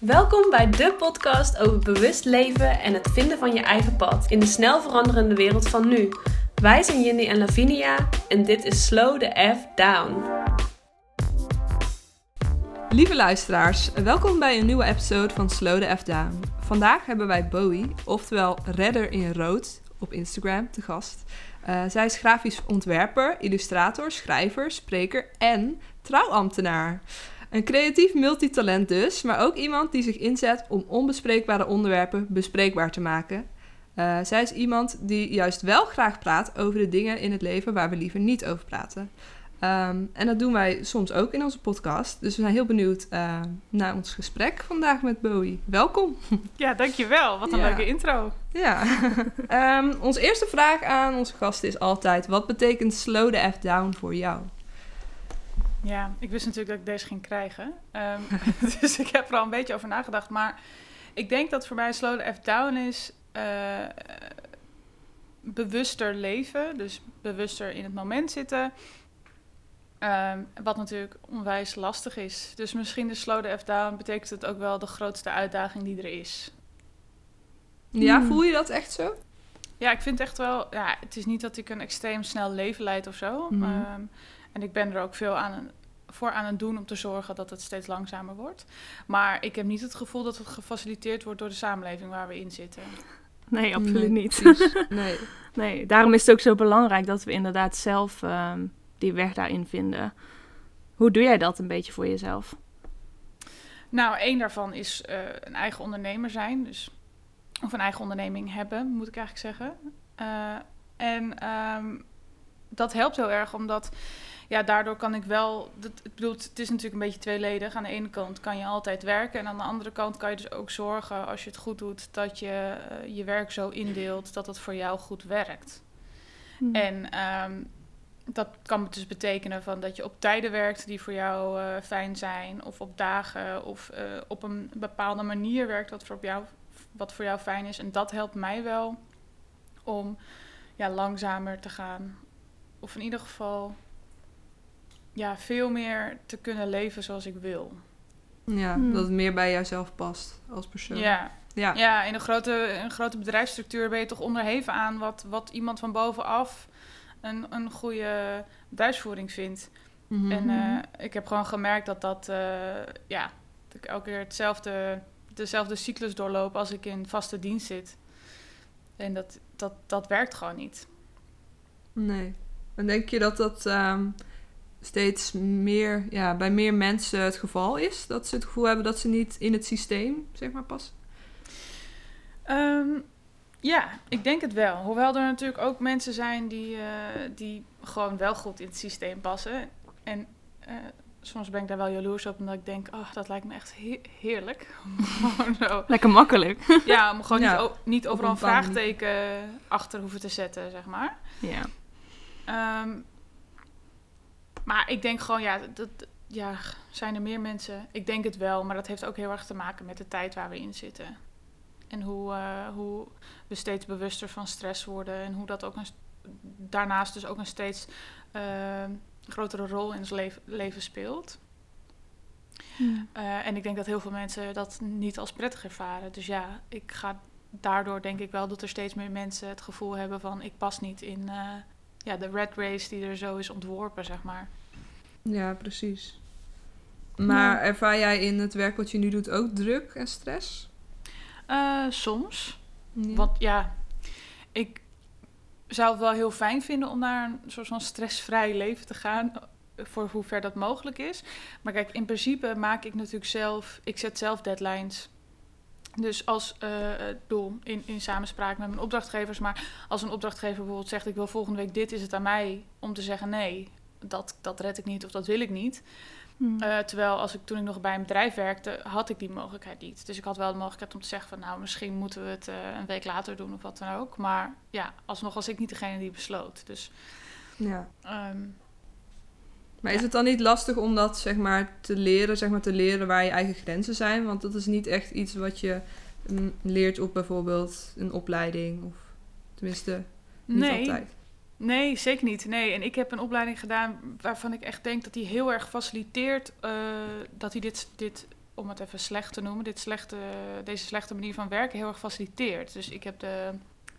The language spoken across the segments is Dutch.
Welkom bij de podcast over bewust leven en het vinden van je eigen pad in de snel veranderende wereld van nu. Wij zijn Jindy en Lavinia en dit is Slow the F Down. Lieve luisteraars, welkom bij een nieuwe episode van Slow the F Down. Vandaag hebben wij Bowie, oftewel Redder in Rood, op Instagram te gast. Uh, zij is grafisch ontwerper, illustrator, schrijver, spreker en trouwambtenaar. Een creatief multitalent dus, maar ook iemand die zich inzet om onbespreekbare onderwerpen bespreekbaar te maken. Uh, zij is iemand die juist wel graag praat over de dingen in het leven waar we liever niet over praten. Um, en dat doen wij soms ook in onze podcast. Dus we zijn heel benieuwd uh, naar ons gesprek vandaag met Bowie. Welkom. Ja, dankjewel. Wat een ja. leuke intro. Ja. um, onze eerste vraag aan onze gasten is altijd: wat betekent slow the F down voor jou? Ja, ik wist natuurlijk dat ik deze ging krijgen. Um, dus ik heb er al een beetje over nagedacht. Maar ik denk dat voor mij slow the F down is uh, bewuster leven. Dus bewuster in het moment zitten. Um, wat natuurlijk onwijs lastig is. Dus misschien de slow the F down betekent het ook wel de grootste uitdaging die er is. Ja, hmm. voel je dat echt zo? Ja, ik vind echt wel... Ja, het is niet dat ik een extreem snel leven leid of zo. Mm. Um, en ik ben er ook veel aan voor aan het doen om te zorgen dat het steeds langzamer wordt. Maar ik heb niet het gevoel dat het gefaciliteerd wordt door de samenleving waar we in zitten. Nee, absoluut nee, niet. nee. nee, daarom is het ook zo belangrijk dat we inderdaad zelf um, die weg daarin vinden. Hoe doe jij dat een beetje voor jezelf? Nou, één daarvan is uh, een eigen ondernemer zijn. Dus, of een eigen onderneming hebben, moet ik eigenlijk zeggen. Uh, en um, dat helpt heel erg, omdat ja, daardoor kan ik wel. Dat, ik bedoel, het is natuurlijk een beetje tweeledig. Aan de ene kant kan je altijd werken. En aan de andere kant kan je dus ook zorgen, als je het goed doet, dat je uh, je werk zo indeelt dat het voor jou goed werkt. Hmm. En um, dat kan dus betekenen van dat je op tijden werkt die voor jou uh, fijn zijn, of op dagen, of uh, op een bepaalde manier werkt wat voor, jou, wat voor jou fijn is. En dat helpt mij wel om ja, langzamer te gaan. Of in ieder geval ja, veel meer te kunnen leven zoals ik wil. Ja, hmm. dat het meer bij jouzelf past als persoon. Ja, ja. ja in een grote, een grote bedrijfsstructuur ben je toch onderheven aan wat, wat iemand van bovenaf een, een goede bedrijfsvoering vindt. Mm-hmm. En uh, ik heb gewoon gemerkt dat dat, uh, ja, dat ik elke keer hetzelfde, dezelfde cyclus doorloop als ik in vaste dienst zit. En dat, dat, dat werkt gewoon niet. Nee. En denk je dat dat um, steeds meer, ja, bij meer mensen het geval is? Dat ze het gevoel hebben dat ze niet in het systeem, zeg maar, passen? Um, ja, ik denk het wel. Hoewel er natuurlijk ook mensen zijn die, uh, die gewoon wel goed in het systeem passen. En uh, soms ben ik daar wel jaloers op, omdat ik denk, oh, dat lijkt me echt he heerlijk. zo. Lekker makkelijk. ja, om gewoon ja, niet, niet overal een vraagteken achter hoeven te zetten, zeg maar. Ja. Um, maar ik denk gewoon, ja, dat, ja, zijn er meer mensen? Ik denk het wel, maar dat heeft ook heel erg te maken met de tijd waar we in zitten. En hoe, uh, hoe we steeds bewuster van stress worden. En hoe dat ook een, daarnaast dus ook een steeds uh, grotere rol in ons leven, leven speelt. Hmm. Uh, en ik denk dat heel veel mensen dat niet als prettig ervaren. Dus ja, ik ga daardoor denk ik wel dat er steeds meer mensen het gevoel hebben van ik pas niet in ja, de red race die er zo is ontworpen, zeg maar. Ja, precies. Maar ja. ervaar jij in het werk wat je nu doet ook druk en stress? Uh, soms. Ja. Want ja, ik zou het wel heel fijn vinden om naar een soort van stressvrij leven te gaan. Voor hoever dat mogelijk is. Maar kijk, in principe maak ik natuurlijk zelf, ik zet zelf deadlines. Dus als uh, doel in, in samenspraak met mijn opdrachtgevers. Maar als een opdrachtgever bijvoorbeeld zegt: Ik wil volgende week dit, is het aan mij om te zeggen: Nee, dat, dat red ik niet of dat wil ik niet. Hmm. Uh, terwijl als ik toen ik nog bij een bedrijf werkte, had ik die mogelijkheid niet. Dus ik had wel de mogelijkheid om te zeggen van nou, misschien moeten we het uh, een week later doen of wat dan ook. Maar ja, alsnog was ik niet degene die besloot. Dus ja. Um, maar is het dan niet lastig om dat zeg maar te leren, zeg maar te leren waar je eigen grenzen zijn? Want dat is niet echt iets wat je mm, leert op bijvoorbeeld een opleiding of tenminste niet nee. altijd. Nee, zeker niet. Nee, en ik heb een opleiding gedaan waarvan ik echt denk dat die heel erg faciliteert uh, dat hij dit, dit om het even slecht te noemen, dit slechte, deze slechte manier van werken heel erg faciliteert. Dus ik heb de.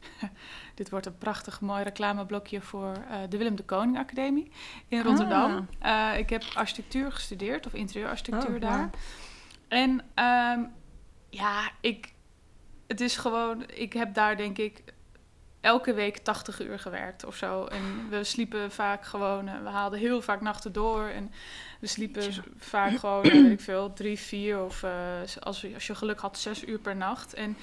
dit wordt een prachtig mooi reclameblokje voor eh, de Willem de Koning Academie in Rotterdam. Eh, ik heb architectuur gestudeerd, of interieurarchitectuur Oh, daar. En ehm, ja, ik, het is gewoon, ik heb daar denk ik elke week 80 uur gewerkt of zo. En we sliepen vaak gewoon, eh, we haalden heel vaak nachten door. En we sliepen vaak gewoon, weet ik veel, drie, vier of als, je- als je geluk had, zes uur per nacht. En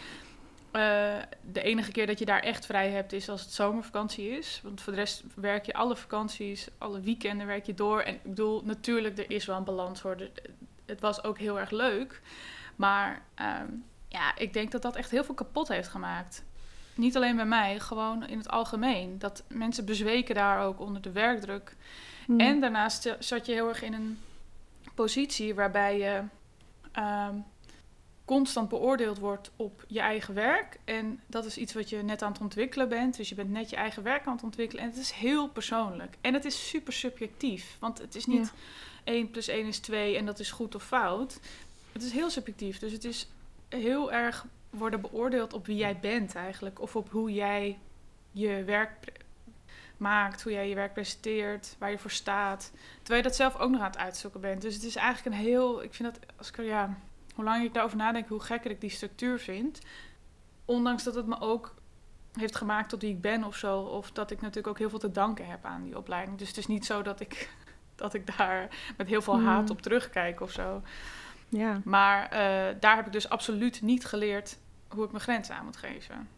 eh, de enige keer dat je daar echt vrij hebt is als het zomervakantie is. Want voor de rest werk je alle vakanties, alle weekenden werk je door. En ik bedoel, natuurlijk, er is wel een balans hoor. Het was ook heel erg leuk. Maar ehm, ja, ik denk dat dat echt heel veel kapot heeft gemaakt. Niet alleen bij mij, gewoon in het algemeen. Dat mensen bezweken daar ook onder de werkdruk. Mm. En daarnaast zat je heel erg in een positie waarbij je ehm, constant beoordeeld wordt op je eigen werk. En dat is iets wat je net aan het ontwikkelen bent. Dus je bent net je eigen werk aan het ontwikkelen. En het is heel persoonlijk. En het is super subjectief. Want het is niet 1 plus 1 is 2 en dat is goed of fout. Het is heel subjectief. Dus het is heel erg worden beoordeeld op wie jij bent eigenlijk. Of op hoe jij je werk maakt, hoe jij je werk presenteert, waar je voor staat. Terwijl je dat zelf ook nog aan het uitzoeken bent. Dus het is eigenlijk een heel... Ik vind dat, als ik ja... Hoe langer ik daarover nadenk, hoe gekker ik die structuur vind. Ondanks dat het me ook heeft gemaakt tot wie ik ben of zo. Of dat ik natuurlijk ook heel veel te danken heb aan die opleiding. Dus het is niet zo dat ik, dat ik daar met heel veel Hmm. haat op terugkijk of zo. Ja. Maar eh, daar heb ik dus absoluut niet geleerd hoe ik mijn grenzen aan moet geven.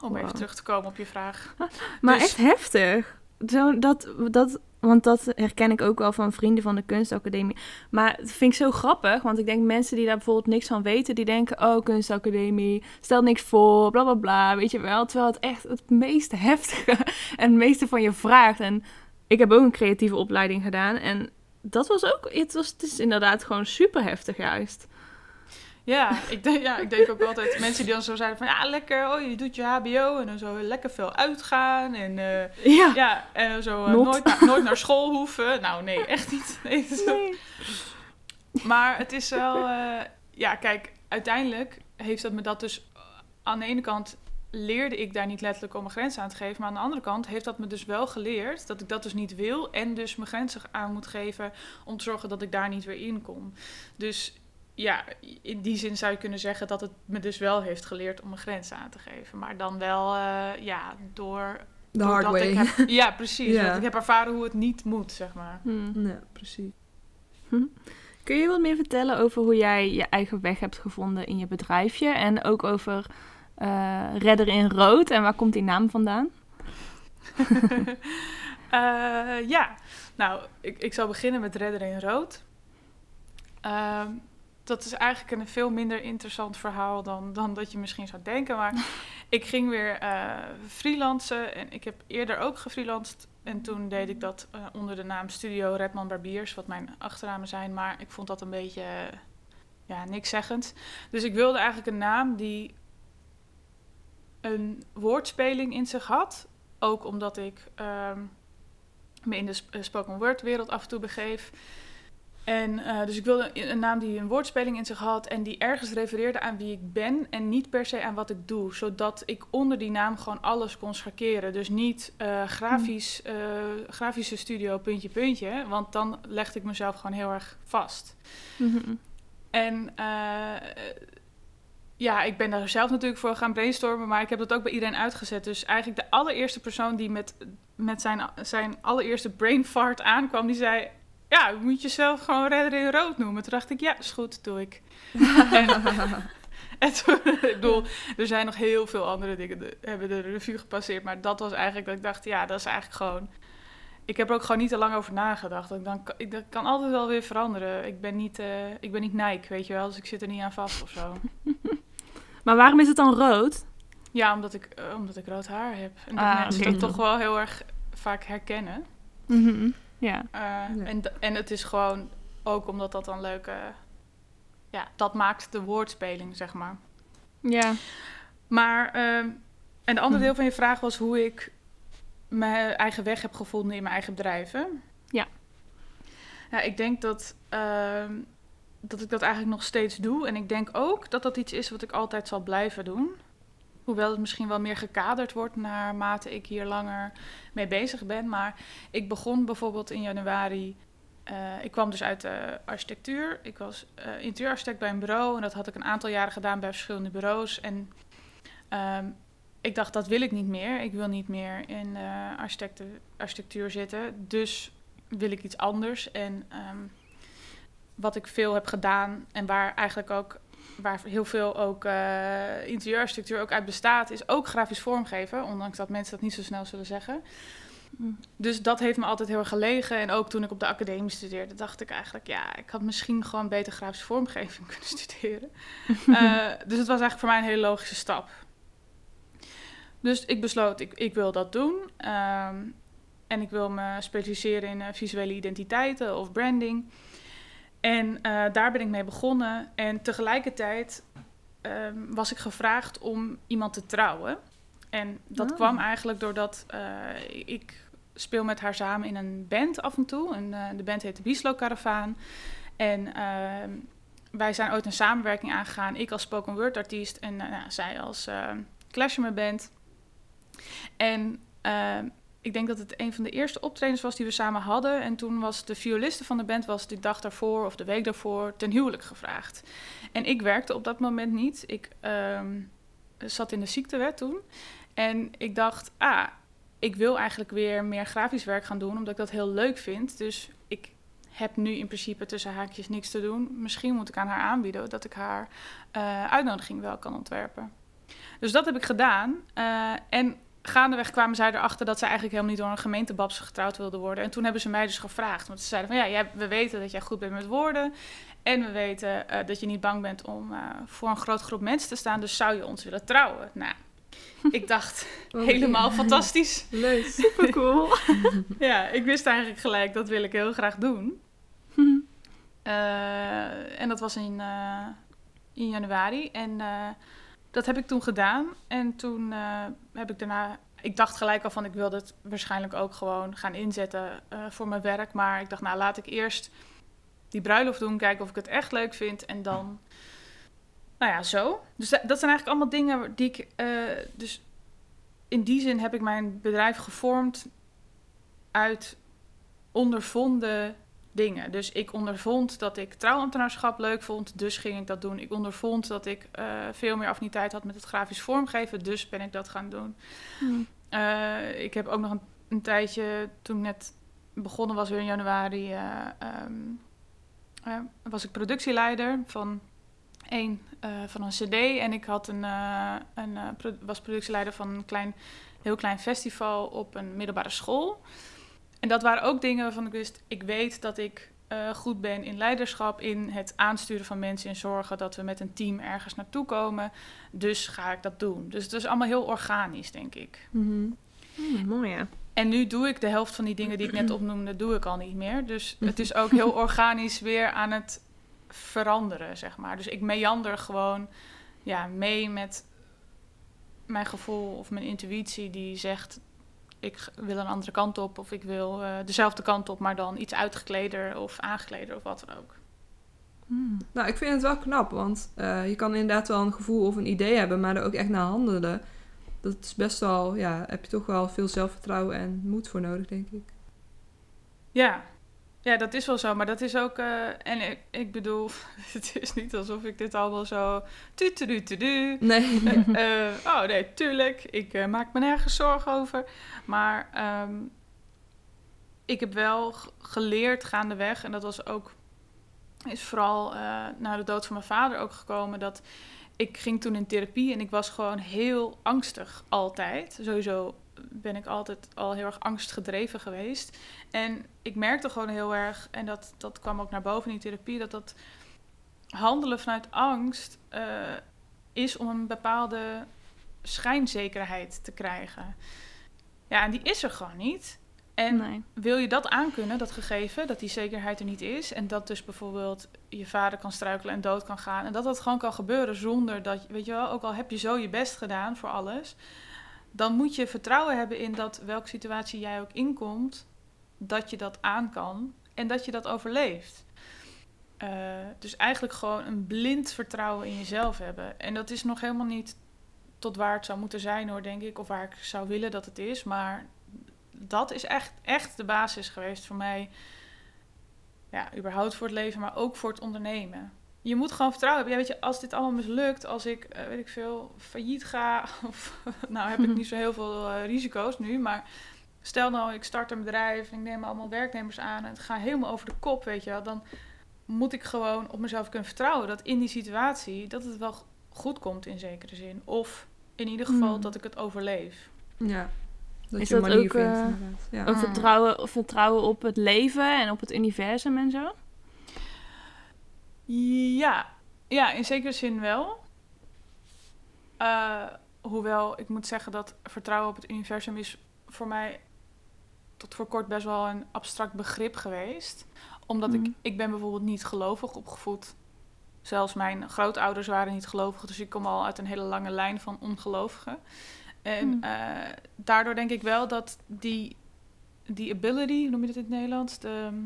Om Wow. even terug te komen op je vraag. Maar Dus- echt heftig. Zo, dat, dat, want dat herken ik ook wel van vrienden van de kunstacademie. Maar dat vind ik zo grappig, want ik denk mensen die daar bijvoorbeeld niks van weten, die denken, oh, kunstacademie, stel niks voor, bla bla bla, weet je wel. Terwijl het echt het meest heftige en het meeste van je vraagt. En ik heb ook een creatieve opleiding gedaan en dat was ook, het, was, het is inderdaad gewoon super heftig juist. Ja ik, denk, ja, ik denk ook altijd mensen die dan zo zeiden van ja, lekker, oh, je doet je HBO en dan zo lekker veel uitgaan en eh, Ja, ja, en zo eh, nooit, naar, nooit naar school hoeven. Nou, nee, echt niet. Nee. Maar het is wel, eh, ja, kijk, uiteindelijk heeft dat me dat dus aan de ene kant leerde ik daar niet letterlijk om mijn grenzen aan te geven, maar aan de andere kant heeft dat me dus wel geleerd dat ik dat dus niet wil en dus mijn grenzen aan moet geven om te zorgen dat ik daar niet weer in kom. Dus ja, in die zin zou je kunnen zeggen dat het me dus wel heeft geleerd om mijn grenzen aan te geven, maar dan wel, eh, ja, door The hard doordat way. ik heb- ja, precies. Ja. Want ik heb ervaren hoe het niet moet, zeg maar. Hm. Ja, precies. Kun je wat meer vertellen over hoe jij je eigen weg hebt gevonden in je bedrijfje? En ook over eh, Redder in Rood en waar komt die naam vandaan? Eh, ja, nou, ik, ik zal beginnen met Redder in Rood. Ehm, dat is eigenlijk een veel minder interessant verhaal dan, dan dat je misschien zou denken. Maar ik ging weer eh freelancen en ik heb eerder ook gefreelanced. En toen deed ik dat eh, onder de naam Studio Redman Barbiers, wat mijn achternamen zijn. Maar ik vond dat een beetje, eh, ja, niks zeggend. Dus ik wilde eigenlijk een naam die een woordspeling in zich had. Ook omdat ik ehm, me in de sp- spoken word wereld af en toe begeef. En eh, dus ik wilde een naam die een woordspeling in zich had en die ergens refereerde aan wie ik ben en niet per se aan wat ik doe. Zodat ik onder die naam gewoon alles kon schakeren. Dus niet eh, grafisch, eh, grafische studio, puntje, puntje. Want dan legde ik mezelf gewoon heel erg vast. Mhm. En ja, ik ben daar zelf natuurlijk voor gaan brainstormen, maar ik heb dat ook bij iedereen uitgezet. Dus eigenlijk de allereerste persoon die met, met zijn, zijn allereerste brain fart aankwam, die zei... Ja, je moet jezelf gewoon Redder in Rood noemen. Toen dacht ik, ja, is goed, doe ik. en, en toen, ik bedoel, er zijn nog heel veel andere dingen, hebben de revue gepasseerd. Maar dat was eigenlijk dat ik dacht, ja, dat is eigenlijk gewoon... Ik heb er ook gewoon niet te lang over nagedacht. Ik dan, ik, dat kan altijd wel weer veranderen. Ik ben, niet, eh, ik ben niet Nike, weet je wel. Dus ik zit er niet aan vast of zo. Maar waarom is het dan rood? Ja, omdat ik, eh, omdat ik rood haar heb. En dat Ah, mensen dat toch wel heel erg vaak herkennen. Mhm. Ja. Eh, Ja. en, en het is gewoon ook omdat dat dan leuke... Ja, dat maakt de woordspeling, zeg maar. Ja. Maar, ehm, en de andere deel van je vraag was hoe ik mijn eigen weg heb gevonden in mijn eigen bedrijven. Ja. Ja, ik denk dat ehm, dat ik dat eigenlijk nog steeds doe. En ik denk ook dat dat iets is wat ik altijd zal blijven doen. Hoewel het misschien wel meer gekaderd wordt naarmate ik hier langer mee bezig ben. Maar ik begon bijvoorbeeld in januari. eh, ik kwam dus uit de architectuur. Ik was eh interieurarchitect bij een bureau. En dat had ik een aantal jaren gedaan bij verschillende bureaus. En ehm, ik dacht, dat wil ik niet meer. Ik wil niet meer in eh, architectuur zitten. Dus wil ik iets anders. En ehm, wat ik veel heb gedaan en waar eigenlijk ook waar heel veel ook eh interieurarchitectuur ook uit bestaat, is ook grafisch vormgeven. Ondanks dat mensen dat niet zo snel zullen zeggen. Dus dat heeft me altijd heel erg gelegen. En ook toen ik op de academie studeerde, dacht ik eigenlijk, ja, ik had misschien gewoon beter grafische vormgeving kunnen studeren. Eh, dus het was eigenlijk voor mij een hele logische stap. Dus ik besloot, ik, ik wil dat doen. Ehm, en ik wil me specialiseren in eh, visuele identiteiten of branding. En eh, daar ben ik mee begonnen. En tegelijkertijd ehm, was ik gevraagd om iemand te trouwen. En dat Oh. kwam eigenlijk doordat eh, ik speel met haar samen in een band af en toe. En, eh, de band heet de Bieslo Caravaan. En ehm, wij zijn ooit een samenwerking aangegaan. Ik als spoken word artiest en nou, zij als uh, band. En ehm, ik denk dat het een van de eerste optredens was die we samen hadden. En toen was de violiste van de band was de dag daarvoor of de week daarvoor ten huwelijk gevraagd. En ik werkte op dat moment niet. Ik ehm, zat in de ziektewet toen. En ik dacht, ah, ik wil eigenlijk weer meer grafisch werk gaan doen, omdat ik dat heel leuk vind. Dus ik heb nu in principe tussen haakjes niks te doen. Misschien moet ik aan haar aanbieden dat ik haar uh, uitnodiging wel kan ontwerpen. Dus dat heb ik gedaan. Uh, en gaandeweg kwamen zij erachter dat ze eigenlijk helemaal niet door een gemeentebabs getrouwd wilde worden. En toen hebben ze mij dus gevraagd. Want ze zeiden van ja, jij, we weten dat jij goed bent met woorden. En we weten uh, dat je niet bang bent om uh, voor een grote groep mensen te staan. Dus zou je ons willen trouwen? Nou, ik dacht oh, helemaal ja. fantastisch. Leuk. Super cool. ja, ik wist eigenlijk gelijk dat wil ik heel graag doen. Uh, en dat was in, in januari. En dat heb ik toen gedaan. En toen heb ik daarna... Ik dacht gelijk al van, ik wilde het waarschijnlijk ook gewoon gaan inzetten voor mijn werk. Maar ik dacht, nou laat ik eerst die bruiloft doen, kijken of ik het echt leuk vind. En dan, nou ja, zo. Dus dat, dat zijn eigenlijk allemaal dingen die ik... dus in die zin heb ik mijn bedrijf gevormd uit ondervonden dingen. Dus ik ondervond dat ik trouwambtenaarschap leuk vond, dus ging ik dat doen. Ik ondervond dat ik uh, veel meer affiniteit had met het grafisch vormgeven, dus ben ik dat gaan doen. Hmm. Uh, ik heb ook nog een, een, tijdje, toen ik net begonnen was weer in januari, uh, um, was ik productieleider van een van een cd en ik had een, een was productieleider van een klein, heel klein festival op een middelbare school. En dat waren ook dingen waarvan ik wist, ik weet dat ik uh, goed ben in leiderschap, in het aansturen van mensen en zorgen dat we met een team ergens naartoe komen. Dus ga ik dat doen. Dus het is allemaal heel organisch, denk ik. Mm -hmm. mm, mooi ja. En nu doe ik de helft van die dingen die ik net opnoemde, doe ik al niet meer. Dus het is ook heel organisch weer aan het veranderen, zeg maar. Dus ik meander gewoon ja, mee met mijn gevoel of mijn intuïtie die zegt ik wil een andere kant op of ik wil uh, dezelfde kant op, maar dan iets uitgekleder of aangekleder of wat dan ook. Hmm. Nou, ik vind het wel knap, want uh, je kan inderdaad wel een gevoel of een idee hebben, maar er ook echt naar handelen. Dat is best wel, ja, heb je toch wel veel zelfvertrouwen en moed voor nodig, denk ik. Ja, ja, dat is wel zo, maar dat is ook. Uh, en ik, ik, bedoel, het is niet alsof ik dit allemaal zo. Tu tu tu tu. Nee. uh, oh nee, tuurlijk. Ik maak me nergens zorgen over. Maar um, ik heb wel geleerd gaandeweg, en dat was ook. Is vooral na de dood van mijn vader ook gekomen dat. Ik ging toen in therapie en ik was gewoon heel angstig, altijd. Sowieso ben ik altijd al heel erg angstgedreven geweest. En ik merkte gewoon heel erg, en dat, dat kwam ook naar boven in die therapie, dat dat handelen vanuit angst uh, is om een bepaalde schijnzekerheid te krijgen. Ja, en die is er gewoon niet. En nee. wil je dat aankunnen, dat gegeven, dat die zekerheid er niet is, en dat dus bijvoorbeeld je vader kan struikelen en dood kan gaan, en dat dat gewoon kan gebeuren zonder dat, weet je wel, ook al heb je zo je best gedaan voor alles, dan moet je vertrouwen hebben in dat welke situatie jij ook inkomt, dat je dat aan kan en dat je dat overleeft. Eh, dus eigenlijk gewoon een blind vertrouwen in jezelf hebben. En dat is nog helemaal niet tot waar het zou moeten zijn hoor, denk ik. Of waar ik zou willen dat het is. Maar dat is echt, echt de basis geweest voor mij. Ja, überhaupt voor het leven, maar ook voor het ondernemen. Je moet gewoon vertrouwen hebben. Ja, weet je, als dit allemaal mislukt, als ik, eh, weet ik veel, failliet ga, of nou heb ik niet zo heel veel eh, risico's nu, maar stel nou, ik start een bedrijf en ik neem allemaal werknemers aan en het gaat helemaal over de kop, weet je wel, dan moet ik gewoon op mezelf kunnen vertrouwen dat in die situatie dat het wel goed komt in zekere zin. Of in ieder geval Hmm. dat ik het overleef. Ja. Dat Is je een dat manier ook, vindt, eh. Ja. Of vertrouwen, of vertrouwen op het leven en op het universum en zo? Ja, ja in zekere zin wel. Eh, hoewel ik moet zeggen dat vertrouwen op het universum is voor mij tot voor kort best wel een abstract begrip geweest. Omdat Mhm. ik, ik ben bijvoorbeeld niet gelovig opgevoed. Zelfs mijn grootouders waren niet gelovig, dus ik kom al uit een hele lange lijn van ongelovigen. En Hmm. eh, daardoor denk ik wel dat die, die ability, hoe noem je dat in het Nederlands? De,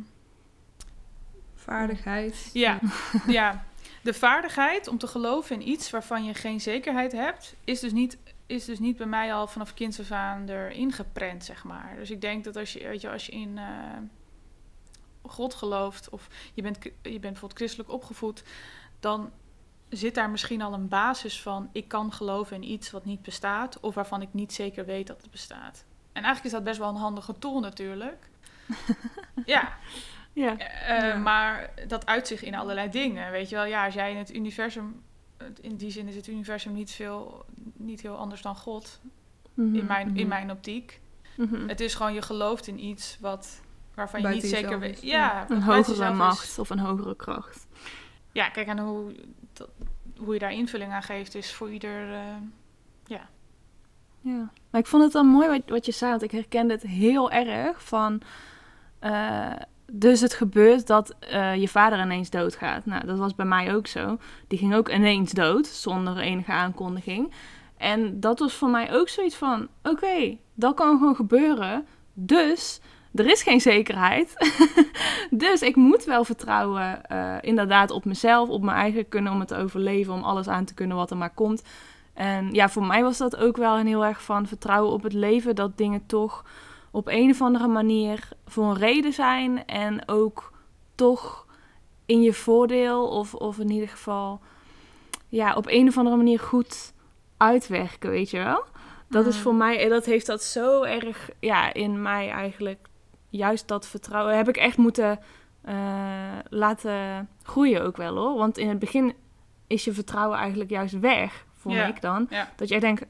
Vaardigheid. ja, ja, de vaardigheid om te geloven in iets waarvan je geen zekerheid hebt, is dus niet, is dus niet bij mij al vanaf kinds af aan erin geprent, zeg maar. Dus ik denk dat als je, weet je, als je in eh, God gelooft of je bent, je bent bijvoorbeeld christelijk opgevoed, dan zit daar misschien al een basis van ik kan geloven in iets wat niet bestaat of waarvan ik niet zeker weet dat het bestaat. En eigenlijk is dat best wel een handige tool natuurlijk. ja, Ja. eh, Ja. Maar dat uit zich in allerlei dingen. Weet je wel, ja, als jij in het universum. In die zin is het universum niet, veel, niet heel anders dan God. In, mijn, in mhm. mijn optiek. Mhm. Het is gewoon, je gelooft in iets wat, waarvan je Buiten niet zeker weet. Ja, ja. Een hogere is. macht of een hogere kracht. Ja, kijk, en hoe, dat, hoe je daar invulling aan geeft, is voor ieder. eh, Ja. Maar ik vond het dan mooi wat, wat je zei, want ik herkende het heel erg van... eh, dus het gebeurt dat eh, je vader ineens doodgaat. Nou, dat was bij mij ook zo. Die ging ook ineens dood, zonder enige aankondiging. En dat was voor mij ook zoiets van... Oké, dat kan gewoon gebeuren. Dus er is geen zekerheid. dus ik moet wel vertrouwen eh, inderdaad op mezelf, op mijn eigen kunnen om het te overleven, om alles aan te kunnen wat er maar komt. En ja, voor mij was dat ook wel een heel erg van vertrouwen op het leven, dat dingen toch op een of andere manier voor een reden zijn en ook toch in je voordeel of, of in ieder geval ja, op een of andere manier goed uitwerken, weet je wel? Dat is Mm. voor mij, en dat heeft dat zo erg ja, in mij eigenlijk, juist dat vertrouwen, heb ik echt moeten eh, laten groeien ook wel hoor. Want in het begin is je vertrouwen eigenlijk juist weg, vond Ja. ik dan. ja. Dat jij denkt,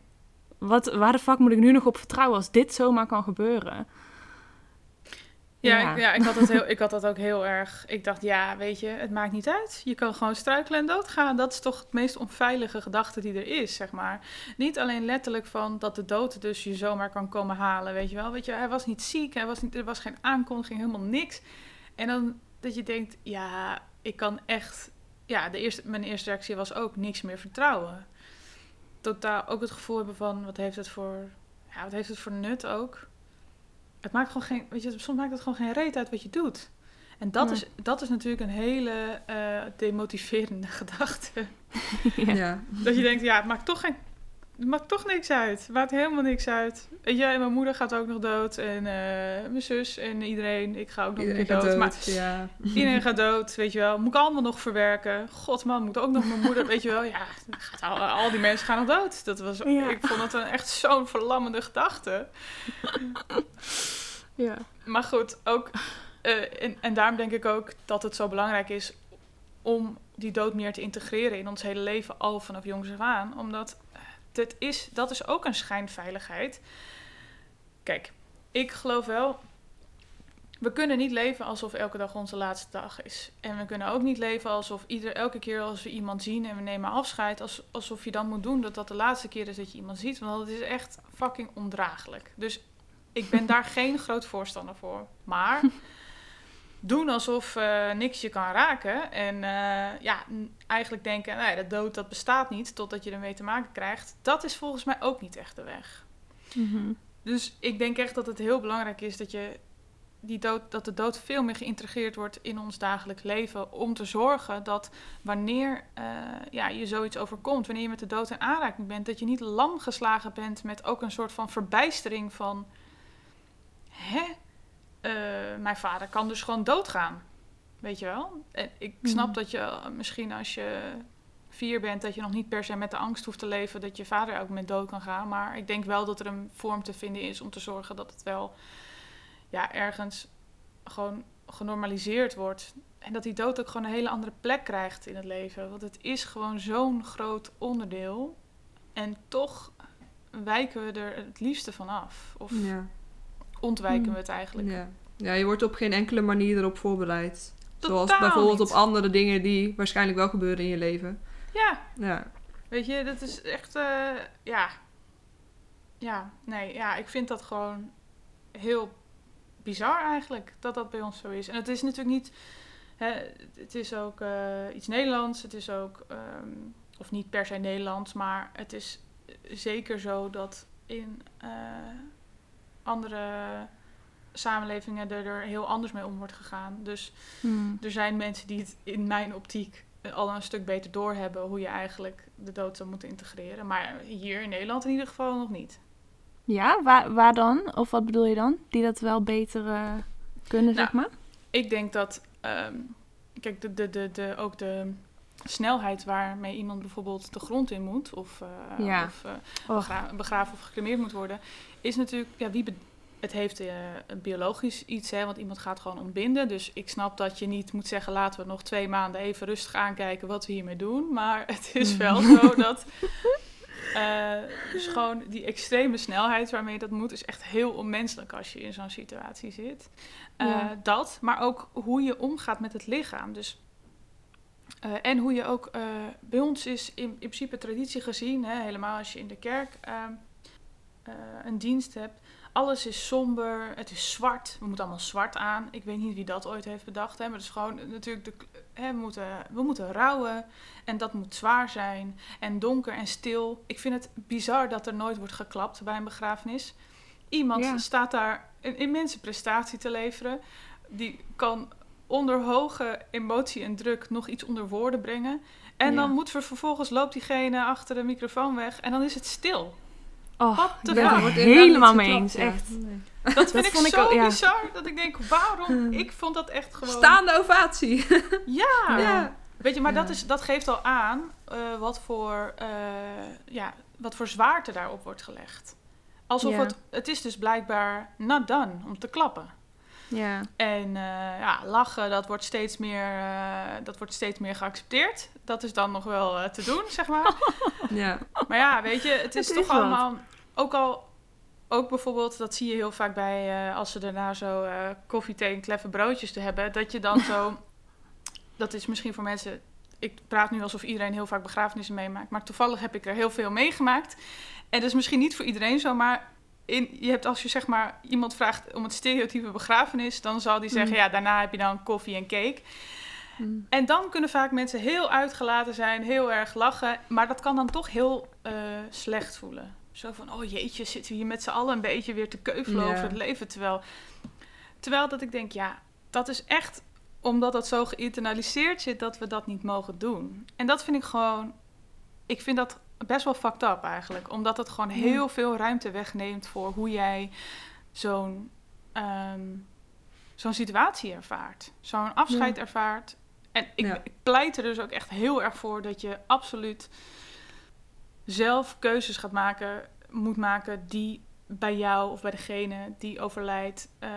wat, waar de fuck moet ik nu nog op vertrouwen als dit zomaar kan gebeuren? Ja, Ja. Ik, ja ik, had dat heel, ik had dat ook heel erg. Ik dacht, ja, weet je, het maakt niet uit. Je kan gewoon struikelen en doodgaan. Dat is toch het meest onveilige gedachte die er is, zeg maar. Niet alleen letterlijk van dat de dood dus je zomaar kan komen halen, weet je wel. Weet je, hij was niet ziek, hij was niet, er was geen aankondiging, helemaal niks. En dan dat je denkt, ja, ik kan echt... Ja, de eerste, mijn eerste reactie was ook niks meer vertrouwen. Totaal ook het gevoel hebben van, wat heeft het voor... Ja, wat heeft het voor nut ook? Het maakt gewoon geen, weet je, soms maakt het gewoon geen reet uit wat je doet. En dat, Nee. is, dat is natuurlijk een hele eh, demotiverende gedachte. Ja. Dat je denkt, ja, het maakt toch geen, het maakt toch niks uit. Het maakt helemaal niks uit. Weet je, en mijn moeder gaat ook nog dood. En eh, mijn zus en iedereen. Ik ga ook nog Iedereen een keer gaat dood. dood. Maar ja. iedereen gaat dood, weet je wel. Moet ik allemaal nog verwerken. God man, moet ook nog mijn moeder, weet je wel. Ja, gaat al, al die mensen gaan nog dood. Dat was, Ja. Ik vond dat een echt zo'n verlammende gedachte. ja. Maar goed, ook, eh, en, en daarom denk ik ook dat het zo belangrijk is om die dood meer te integreren in ons hele leven, al vanaf jongs af aan. Omdat dit is, dat is ook een schijnveiligheid. Kijk, ik geloof wel, we kunnen niet leven alsof elke dag onze laatste dag is. En we kunnen ook niet leven alsof ieder, elke keer als we iemand zien en we nemen afscheid, als, alsof je dan moet doen dat dat de laatste keer is dat je iemand ziet. Want dat is echt fucking ondraaglijk. Dus ik ben daar geen groot voorstander voor. Maar doen alsof eh, niks je kan raken. En eh, ja, eigenlijk denken, nou ja, de dood dat bestaat niet totdat je ermee te maken krijgt. Dat is volgens mij ook niet echt de weg. Mhm. Dus ik denk echt dat het heel belangrijk is dat je die dood, dat de dood veel meer geïntegreerd wordt in ons dagelijks leven. Om te zorgen dat wanneer eh, ja, je zoiets overkomt, wanneer je met de dood in aanraking bent, dat je niet lam geslagen bent met ook een soort van verbijstering van. Hè? Eh, mijn vader kan dus gewoon doodgaan. Weet je wel? En ik snap Mhm. dat je eh, misschien als je vier bent, dat je nog niet per se met de angst hoeft te leven dat je vader elk moment dood kan gaan. Maar ik denk wel dat er een vorm te vinden is om te zorgen dat het wel ja, ergens gewoon genormaliseerd wordt. En dat die dood ook gewoon een hele andere plek krijgt in het leven. Want het is gewoon zo'n groot onderdeel. En toch wijken we er het liefste van af. Of Ja. Ontwijken Hmm. we het eigenlijk. Ja. ja, je wordt op geen enkele manier erop voorbereid. Zoals bijvoorbeeld niet. op andere dingen die waarschijnlijk wel gebeuren in je leven. Ja, Ja, weet je, dat is echt... eh, ja. Ja, nee, ja, ik vind dat gewoon heel bizar eigenlijk. Dat dat bij ons zo is. En het is natuurlijk niet... Hè, het is ook eh, iets Nederlands. Het is ook... ehm, of niet per se Nederlands, maar het is zeker zo dat in eh, andere samenlevingen er, er heel anders mee om wordt gegaan. Dus Hmm. er zijn mensen die het in mijn optiek eh, al een stuk beter doorhebben hoe je eigenlijk de dood zou moeten integreren. Maar hier in Nederland in ieder geval nog niet. Ja, waar, waar dan? Of wat bedoel je dan? Die dat wel beter eh, kunnen, zeg Nou, maar? Ik denk dat, ehm, kijk, de, de, de, de, ook de snelheid waarmee iemand bijvoorbeeld de grond in moet, of, Ja. of begra- begraven of gecremeerd moet worden, is natuurlijk, ja, wie het heeft eh, een biologisch iets, hè, want iemand gaat gewoon ontbinden. Dus ik snap dat je niet moet zeggen, laten we nog twee maanden even rustig aankijken wat we hiermee doen. Maar het is Mm. wel zo dat, dus gewoon die extreme snelheid waarmee dat moet, is echt heel onmenselijk als je in zo'n situatie zit. Ja. Dat, maar ook hoe je omgaat met het lichaam. Dus, eh, en hoe je ook, eh, bij ons is in, in principe traditie gezien, hè, helemaal als je in de kerk ehm, eh, een dienst hebt. Alles is somber, het is zwart. We moeten allemaal zwart aan. Ik weet niet wie dat ooit heeft bedacht. Hè, maar het is gewoon natuurlijk, de, hè, we, moeten, we moeten rouwen. En dat moet zwaar zijn. En donker en stil. Ik vind het bizar dat er nooit wordt geklapt bij een begrafenis. Iemand Ja. staat daar een immense prestatie te leveren. Die kan onder hoge emotie en druk nog iets onder woorden brengen. En Ja. dan moet er vervolgens loopt diegene achter de microfoon weg. En dan is het stil. Oh, the ik ben het er helemaal mee eens, echt. Nee. Dat vind Dat ik vond ik zo ook, ja. bizar. Dat ik denk, waarom? Ik vond dat echt gewoon... Staande ovatie. Ja. ja. Weet je, maar Ja. dat, is, dat geeft al aan eh, wat, voor, eh, ja, wat voor zwaarte daarop wordt gelegd. Alsof Ja. het... Het is dus blijkbaar not done om te klappen. Ja. En eh, ja, lachen, dat wordt, steeds meer, eh, dat wordt steeds meer geaccepteerd. Dat is dan nog wel eh, te doen, zeg maar. ja. Maar ja, weet je, het is Het toch is wat. allemaal... Ook al... Ook bijvoorbeeld, dat zie je heel vaak bij... als ze daarna zo koffie, thee en kleffe broodjes te hebben... dat je dan zo... dat is misschien voor mensen... Ik praat nu alsof iedereen heel vaak begrafenissen meemaakt... maar toevallig heb ik er heel veel meegemaakt. En dat is misschien niet voor iedereen zo, maar... In, je hebt als je zeg maar iemand vraagt om het stereotype begrafenis, dan zal die zeggen: Mm. ja, daarna heb je dan koffie en cake. Mm. En dan kunnen vaak mensen heel uitgelaten zijn, heel erg lachen. Maar dat kan dan toch heel eh, slecht voelen. Zo van, oh jeetje, zitten we hier met z'n allen een beetje weer te keuvelen over het leven. Terwijl, terwijl dat ik denk, ja, dat is echt omdat dat zo geïnternaliseerd zit dat we dat niet mogen doen. En dat vind ik gewoon, ik vind dat best wel fucked up eigenlijk. Omdat het gewoon Ja. heel veel ruimte wegneemt voor hoe jij zo'n ehm, zo'n situatie ervaart. Zo'n afscheid Ja. ervaart. En ik, Ja. ik pleit er dus ook echt heel erg voor dat je absoluut zelf keuzes gaat maken, moet maken die bij jou of bij degene die overlijdt eh,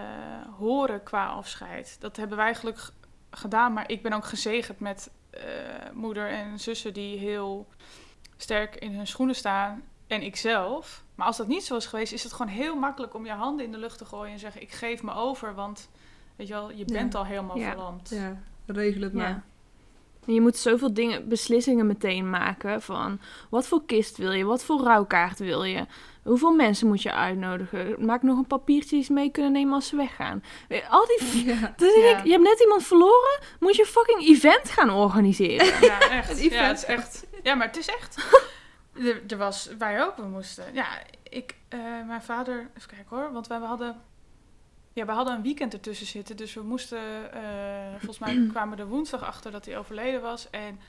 horen qua afscheid. Dat hebben wij gelukkig gedaan, maar ik ben ook gezegend met eh, moeder en zussen die heel sterk in hun schoenen staan en ikzelf. Maar als dat niet zo is geweest, is het gewoon heel makkelijk om je handen in de lucht te gooien en zeggen: Ik geef me over, want weet je wel, je Ja. bent al helemaal Ja. verlamd. ja, regel het maar. Ja. Je moet zoveel dingen, beslissingen meteen maken van wat voor kist wil je, wat voor rouwkaart wil je, hoeveel mensen moet je uitnodigen, maak nog een papiertje die ze mee kunnen nemen als ze weggaan. Je, Al die, Ja. dan denk Ja. ik, je hebt net iemand verloren, moet je een fucking event gaan organiseren. Ja, echt. Het ja, event. het is echt. Ja, maar het is echt. Er, er was, wij ook, we moesten. Ja, ik, eh, mijn vader, even kijken hoor, want wij hadden. ja, we hadden een weekend ertussen zitten. Dus we moesten, eh, volgens mij kwamen we er woensdag achter dat hij overleden was. En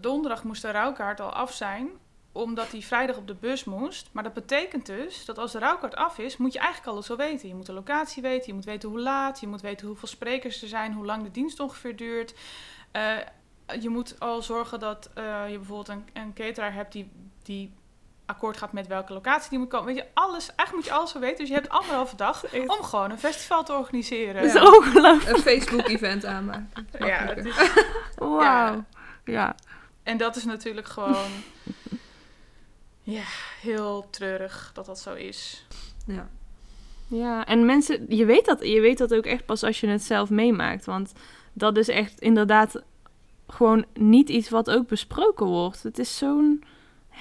donderdag moest de rouwkaart al af zijn, omdat hij vrijdag op de bus moest. Maar dat betekent dus dat als de rouwkaart af is, moet je eigenlijk alles al weten. Je moet de locatie weten, je moet weten hoe laat, je moet weten hoeveel sprekers er zijn, hoe lang de dienst ongeveer duurt. Eh, je moet al zorgen dat eh, je bijvoorbeeld een, een cateraar hebt die, die akkoord gaat met welke locatie die moet komen. Weet je, alles, eigenlijk moet je alles al weten. Dus je hebt anderhalve dag om gewoon een festival te organiseren. Dat is Ja. ongelooflijk. Een Facebook-event aanmaken. Ja, is- Wauw. Ja. en dat is natuurlijk gewoon ja, heel treurig dat dat zo is. Ja. Ja, en mensen, je weet, dat, je weet dat ook echt pas als je het zelf meemaakt. Want dat is echt inderdaad gewoon niet iets wat ook besproken wordt. Het is zo'n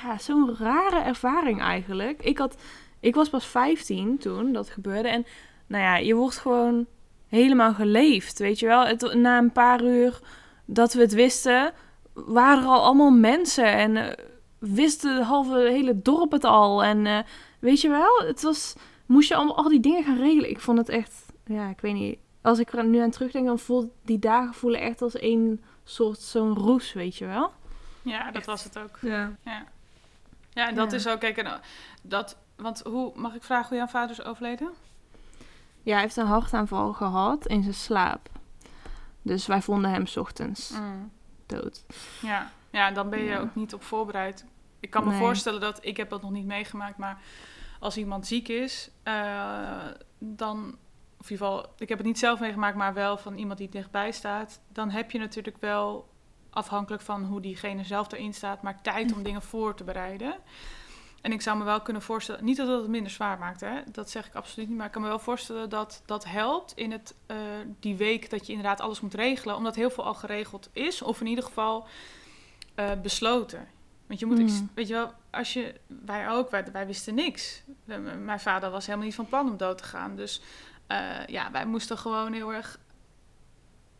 ja, zo'n rare ervaring eigenlijk. Ik, had, ik was pas 15 toen dat gebeurde. En nou ja, je wordt gewoon helemaal geleefd, weet je wel. Het, na een paar uur dat we het wisten, waren er al allemaal mensen. En eh, wisten het halve hele dorp het al. En eh, weet je wel, het was moest je allemaal al die dingen gaan regelen. Ik vond het echt, ja, ik weet niet. Als ik er nu aan terugdenk, dan voelt die dagen voelen echt als een soort zo'n roes, weet je wel. Ja, dat was het ook. Ja. Ja, en dat Ja. is ook, kijk, en, uh, dat, want hoe, mag ik vragen hoe jouw vader is overleden? Ja, hij heeft een hartaanval gehad in zijn slaap. Dus wij vonden hem 's ochtends dood. Ja. ja, en dan ben je Ja. ook niet op voorbereid. Ik kan me Nee. voorstellen dat, ik heb dat nog niet meegemaakt, maar als iemand ziek is, eh, dan, of in ieder geval, ik heb het niet zelf meegemaakt, maar wel van iemand die dichtbij staat, dan heb je natuurlijk wel, afhankelijk van hoe diegene zelf erin staat, maar tijd om dingen voor te bereiden. En ik zou me wel kunnen voorstellen, niet dat het het minder zwaar maakt, hè? dat zeg ik absoluut niet, maar ik kan me wel voorstellen dat dat helpt in het, eh, die week dat je inderdaad alles moet regelen, omdat heel veel al geregeld is, of in ieder geval eh, besloten. Want je moet, Mm. weet je wel, als je, wij ook, wij, wij wisten niks. Mijn vader was helemaal niet van plan om dood te gaan. Dus eh, ja, wij moesten gewoon heel erg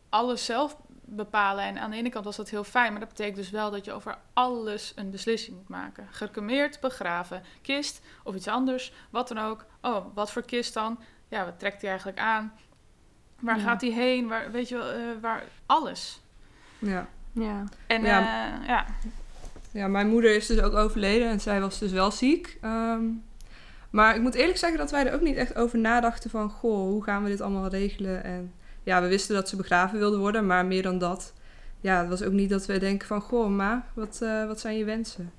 alles zelf bepalen. En aan de ene kant was dat heel fijn, maar dat betekent dus wel dat je over alles een beslissing moet maken. Gecremeerd, begraven, kist of iets anders, wat dan ook. Oh, wat voor kist dan? Ja, wat trekt hij eigenlijk aan? Waar Ja. gaat hij heen? Waar, weet je wel, eh, waar, alles. Ja. Ja. En Ja. ja. ja, ja, mijn moeder is dus ook overleden en zij was dus wel ziek. Ehm, maar ik moet eerlijk zeggen dat wij er ook niet echt over nadachten van... Goh, hoe gaan we dit allemaal regelen? En ja, we wisten dat ze begraven wilde worden, maar meer dan dat... Ja, het was ook niet dat we denken van... Goh, ma, wat, eh, wat zijn je wensen?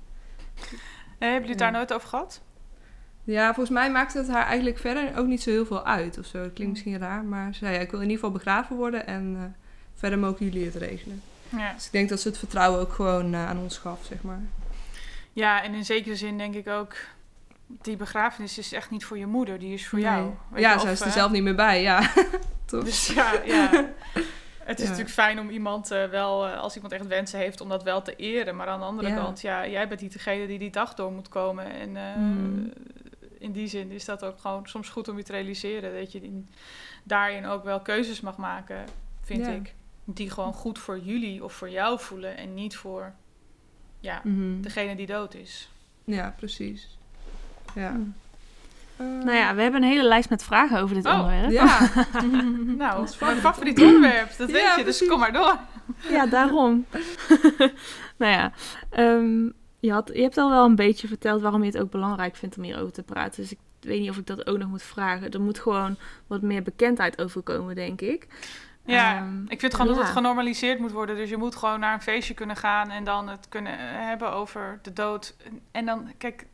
Eh, hebben jullie het daar nooit over gehad? Ja, volgens mij maakte het haar eigenlijk verder ook niet zo heel veel uit of zo. Dat klinkt misschien raar, maar ze zei... Ja, ik wil in ieder geval begraven worden en eh, verder mogen jullie het regelen. Ja. Dus ik denk dat ze het vertrouwen ook gewoon aan ons gaf, zeg maar. Ja, en in zekere zin denk ik ook, die begrafenis is echt niet voor je moeder, die is voor Nee. jou. Weet ja, zij of, is er eh, zelf niet meer bij, ja. Toch? Dus ja, ja. Het is Ja. natuurlijk fijn om iemand eh, wel, eh, als iemand echt wensen heeft, om dat wel te eren. Maar aan de andere Ja. kant, ja, jij bent niet degene die die dag door moet komen. En Mhm. in die zin is dat ook gewoon soms goed om je te realiseren. Dat je in, daarin ook wel keuzes mag maken, vind Ja. ik. Die gewoon goed voor jullie of voor jou voelen en niet voor ja, Mhm. degene die dood is. Ja, precies. Ja. Mm. Eh, Nou ja, we hebben een hele lijst met vragen over dit Oh, onderwerp. Ja. Nou, Ons mijn favoriet onderwerp, dat Ja, weet je, dus precies. kom maar door. Ja, daarom. nou ja, ehm, je, had, je hebt al wel een beetje verteld waarom je het ook belangrijk vindt om hierover te praten. Dus ik weet niet of ik dat ook nog moet vragen. Er moet gewoon wat meer bekendheid over komen, denk ik. Ja, Ehm, ik vind gewoon dat het genormaliseerd moet worden. Dus je moet gewoon naar een feestje kunnen gaan en dan het kunnen hebben over de dood. En dan, kijk,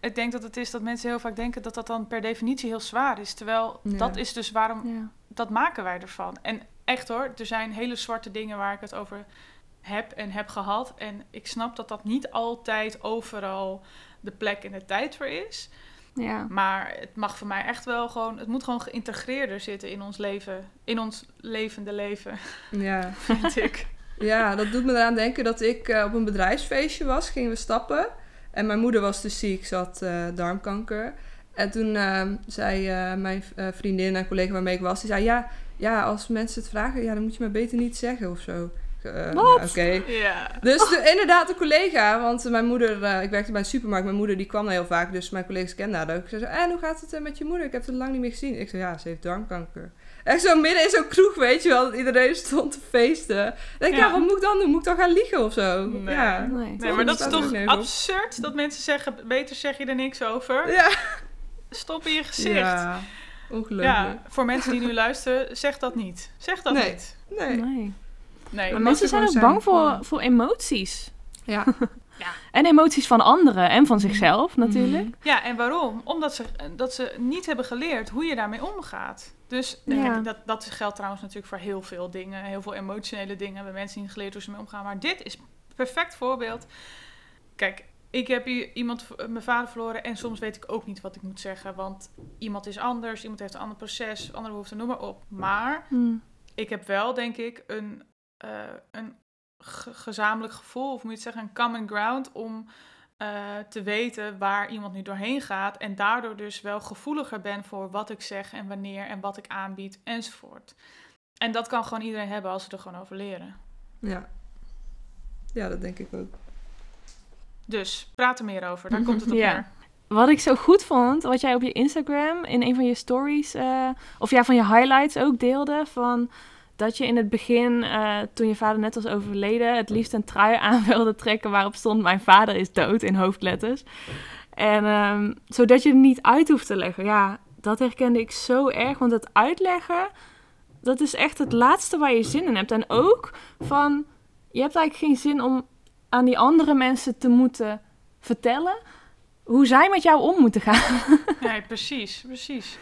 ik denk dat het is dat mensen heel vaak denken dat dat dan per definitie heel zwaar is. Terwijl Ja. dat is dus waarom, Ja. dat maken wij ervan. En echt hoor, er zijn hele zwarte dingen waar ik het over heb en heb gehad. En ik snap dat dat niet altijd overal de plek en de tijd voor is. Ja. Maar het mag voor mij echt wel gewoon, het moet gewoon geïntegreerder zitten in ons leven, in ons levende leven, ja. vind ik. ja, dat doet me eraan denken dat ik eh, op een bedrijfsfeestje was. Gingen we stappen. En mijn moeder was dus ziek, ze had eh, darmkanker. En toen eh, zei eh, mijn eh, vriendin en collega waarmee ik was, die zei... Ja, ja, als mensen het vragen, ja, dan moet je maar beter niet zeggen of zo. Eh, Wat? Oké. Dus de- inderdaad, een collega, want mijn moeder, eh, ik werkte bij een supermarkt, mijn moeder die kwam daar heel vaak, dus mijn collega's kenden haar ook. Ze zei, en hoe gaat het met je moeder? Ik heb het lang niet meer gezien. Ik zei, ja, ze heeft darmkanker. Echt zo midden in zo'n kroeg, weet je wel, dat iedereen stond te feesten. Dan denk ik, ja. Ja. wat moet ik dan doen? Moet ik dan gaan liegen of zo? Nee. Ja. Nee. Nee, maar dat is toch op. absurd dat mensen zeggen, beter zeg je er niks over. Ja. Stop in je gezicht. Ja, ongelooflijk. Ja, voor mensen die nu luisteren, zeg dat niet. Zeg dat Nee. niet. Nee. Nee. Nee. Maar mensen zijn ook bang voor, Ja. voor emoties. Ja. En emoties van anderen en van zichzelf natuurlijk. Mhm. Ja, en waarom? Omdat ze, dat ze niet hebben geleerd hoe je daarmee omgaat. Dus eh, dat, dat geldt trouwens natuurlijk voor heel veel dingen. Heel veel emotionele dingen hebben mensen niet geleerd hoe ze mee omgaan. Maar dit is een perfect voorbeeld. Kijk, ik heb hier iemand, v- mijn vader verloren en soms weet ik ook niet wat ik moet zeggen. Want iemand is anders, iemand heeft een ander proces, andere behoeften, noem maar op. Maar Hm. ik heb wel, denk ik, een, eh, een ge- gezamenlijk gevoel, of moet je het zeggen, een common ground om eh, te weten waar iemand nu doorheen gaat. En daardoor dus wel gevoeliger ben voor wat ik zeg en wanneer en wat ik aanbied enzovoort. En dat kan gewoon iedereen hebben als ze er gewoon over leren. Ja. Ja, dat denk ik ook. Dus praat er meer over, daar komt het op Ja. neer. Wat ik zo goed vond, wat jij op je Instagram in een van je stories, eh, of ja, van je highlights ook deelde, van dat je in het begin, eh, toen je vader net was overleden, het liefst een trui aan wilde trekken waarop stond mijn vader is dood in hoofdletters. En ehm, zodat je er niet uit hoeft te leggen. Ja, dat herkende ik zo erg, want het uitleggen, dat is echt het laatste waar je zin in hebt. En ook van, je hebt eigenlijk geen zin om aan die andere mensen te moeten vertellen hoe zij met jou om moeten gaan. Nee, precies, precies.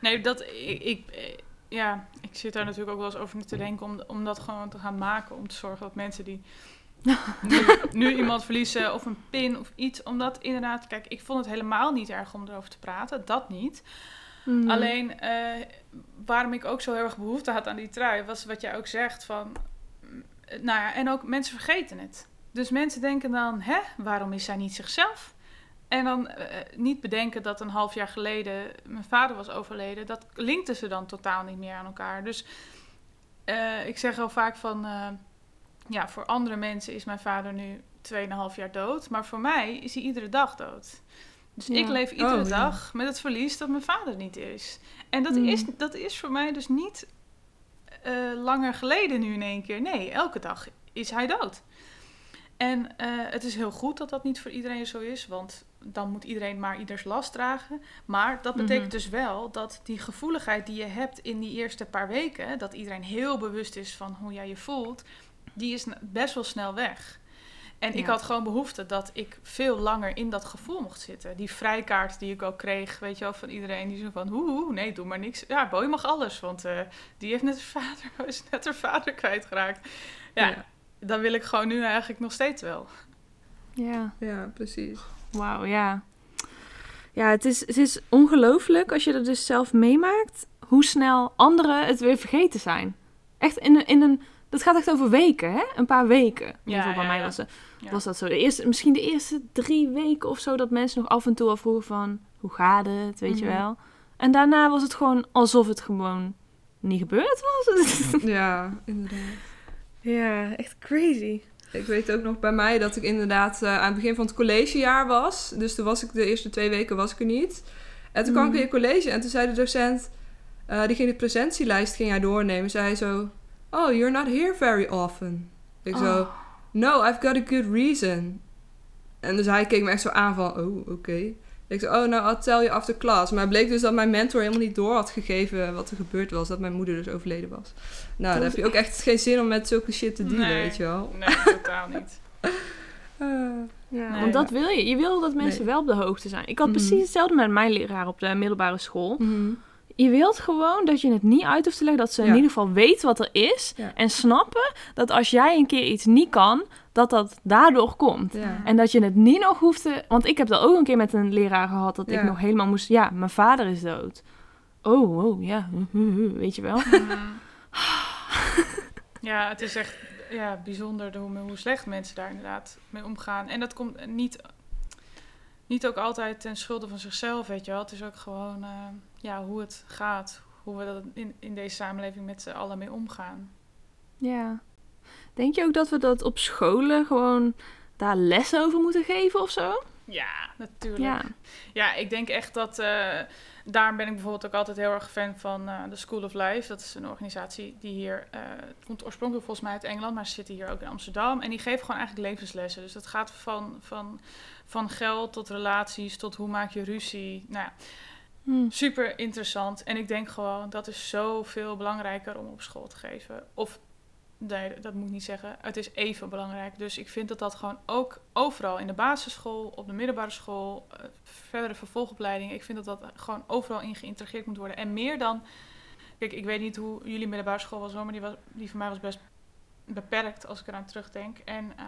Nee, dat ik, ik, ja, ik zit daar natuurlijk ook wel eens over te denken om, om dat gewoon te gaan maken. Om te zorgen dat mensen die nu, nu iemand verliezen of een pin of iets. Omdat inderdaad, kijk, ik vond het helemaal niet erg om erover te praten. Dat niet. Hmm. Alleen eh, waarom ik ook zo heel erg behoefte had aan die trui, was wat jij ook zegt van. mm, Nou ja, en ook mensen vergeten het. Dus mensen denken dan, hè, waarom is zij niet zichzelf? En dan eh, niet bedenken dat een half jaar geleden mijn vader was overleden. Dat linkten ze dan totaal niet meer aan elkaar. Dus eh, ik zeg al vaak van, eh, ja, voor andere mensen is mijn vader nu 2,5 jaar dood. Maar voor mij is hij iedere dag dood. Dus Ja. ik leef iedere Oh, ja. dag met het verlies dat mijn vader niet is. En dat, Mm. is, dat is voor mij dus niet eh, langer geleden nu in één keer. Nee, elke dag is hij dood. En eh, het is heel goed dat dat niet voor iedereen zo is, want dan moet iedereen maar ieders last dragen. Maar dat betekent Mhm. dus wel dat die gevoeligheid die je hebt in die eerste paar weken, dat iedereen heel bewust is van hoe jij je voelt, die is best wel snel weg. En ik had gewoon behoefte dat ik veel langer in dat gevoel mocht zitten. Die vrijkaart die ik ook kreeg, weet je wel, van iedereen die zo van, hoe, hoe, nee, doe maar niks. Ja, Boy mag alles, want eh, die heeft net haar vader, is net haar vader kwijtgeraakt. Ja, Ja. Dat wil ik gewoon nu eigenlijk nog steeds wel. Ja, Ja, precies. wauw, ja. Ja, het is, het is ongelooflijk als je dat dus zelf meemaakt, hoe snel anderen het weer vergeten zijn. Echt in een, in een dat gaat echt over weken, hè? Een paar weken. In ieder geval bij ja, mij ja. was, het- Ja. was dat zo. De eerste, misschien de eerste drie weken of zo, dat mensen nog af en toe al vroegen van, hoe gaat het, weet je Mhm. wel. En daarna was het gewoon alsof het gewoon niet gebeurd was. Ja, inderdaad. Ja, echt crazy. Ik weet ook nog bij mij dat ik inderdaad eh, aan het begin van het collegejaar was. Dus toen was ik de eerste twee weken was ik er niet. En toen kwam ik Mhm. weer in college en toen zei de docent, eh, die ging de presentielijst ging hij doornemen, zei hij zo, oh, you're not here very often. Ik zo, Oh. no, I've got a good reason. En dus hij keek me echt zo aan van, oh, oké. Ik zei, oh, nou, I'll tell you after class. Maar het bleek dus dat mijn mentor helemaal niet door had gegeven wat er gebeurd was. Dat mijn moeder dus overleden was. Nou, dan heb je ook echt geen zin om met zulke shit te dealen, Nee. weet je wel. Nee, totaal niet. Eh, Ja, Nee. want dat wil je. Je wil dat mensen Nee. wel op de hoogte zijn. Ik had Mhm. precies hetzelfde met mijn leraar op de middelbare school. mhm. Je wilt gewoon dat je het niet uit hoeft te leggen. Dat ze in ieder geval weten wat er is. Ja. En snappen dat als jij een keer iets niet kan, dat dat daardoor komt. Ja. En dat je het niet nog hoeft te... Want ik heb dat ook een keer met een leraar gehad. Dat ik nog helemaal moest... Ja, mijn vader is dood. Oh, oh, ja. Weet je wel? Ja, het is echt ja, bijzonder de- hoe, hoe slecht mensen daar inderdaad mee omgaan. En dat komt niet, niet ook altijd ten schulde van zichzelf, weet je wel. Het is ook gewoon eh, ja, hoe het gaat. Hoe we dat in, in deze samenleving met z'n allen mee omgaan. Ja. Denk je ook dat we dat op scholen gewoon daar lessen over moeten geven of zo? Ja, natuurlijk. Ja. Ja, ik denk echt dat. eh daarom ben ik bijvoorbeeld ook altijd heel erg fan van eh, de School of Life. Dat is een organisatie die hier. eh komt oorspronkelijk volgens mij uit Engeland, maar ze zitten hier ook in Amsterdam. En die geven gewoon eigenlijk levenslessen. Dus dat gaat van, van, van geld tot relaties, tot hoe maak je ruzie. Nou ja, Hm. super interessant. En ik denk gewoon dat is zoveel belangrijker om op school te geven. Of nee, dat moet ik niet zeggen. Het is even belangrijk. Dus ik vind dat dat gewoon ook overal in de basisschool, op de middelbare school, eh, verdere vervolgopleidingen. Ik vind dat dat gewoon overal in geïntegreerd moet worden. En meer dan. Kijk, ik weet niet hoe jullie middelbare school was, hoor, maar die, was, die voor mij was best beperkt als ik eraan terugdenk. En eh,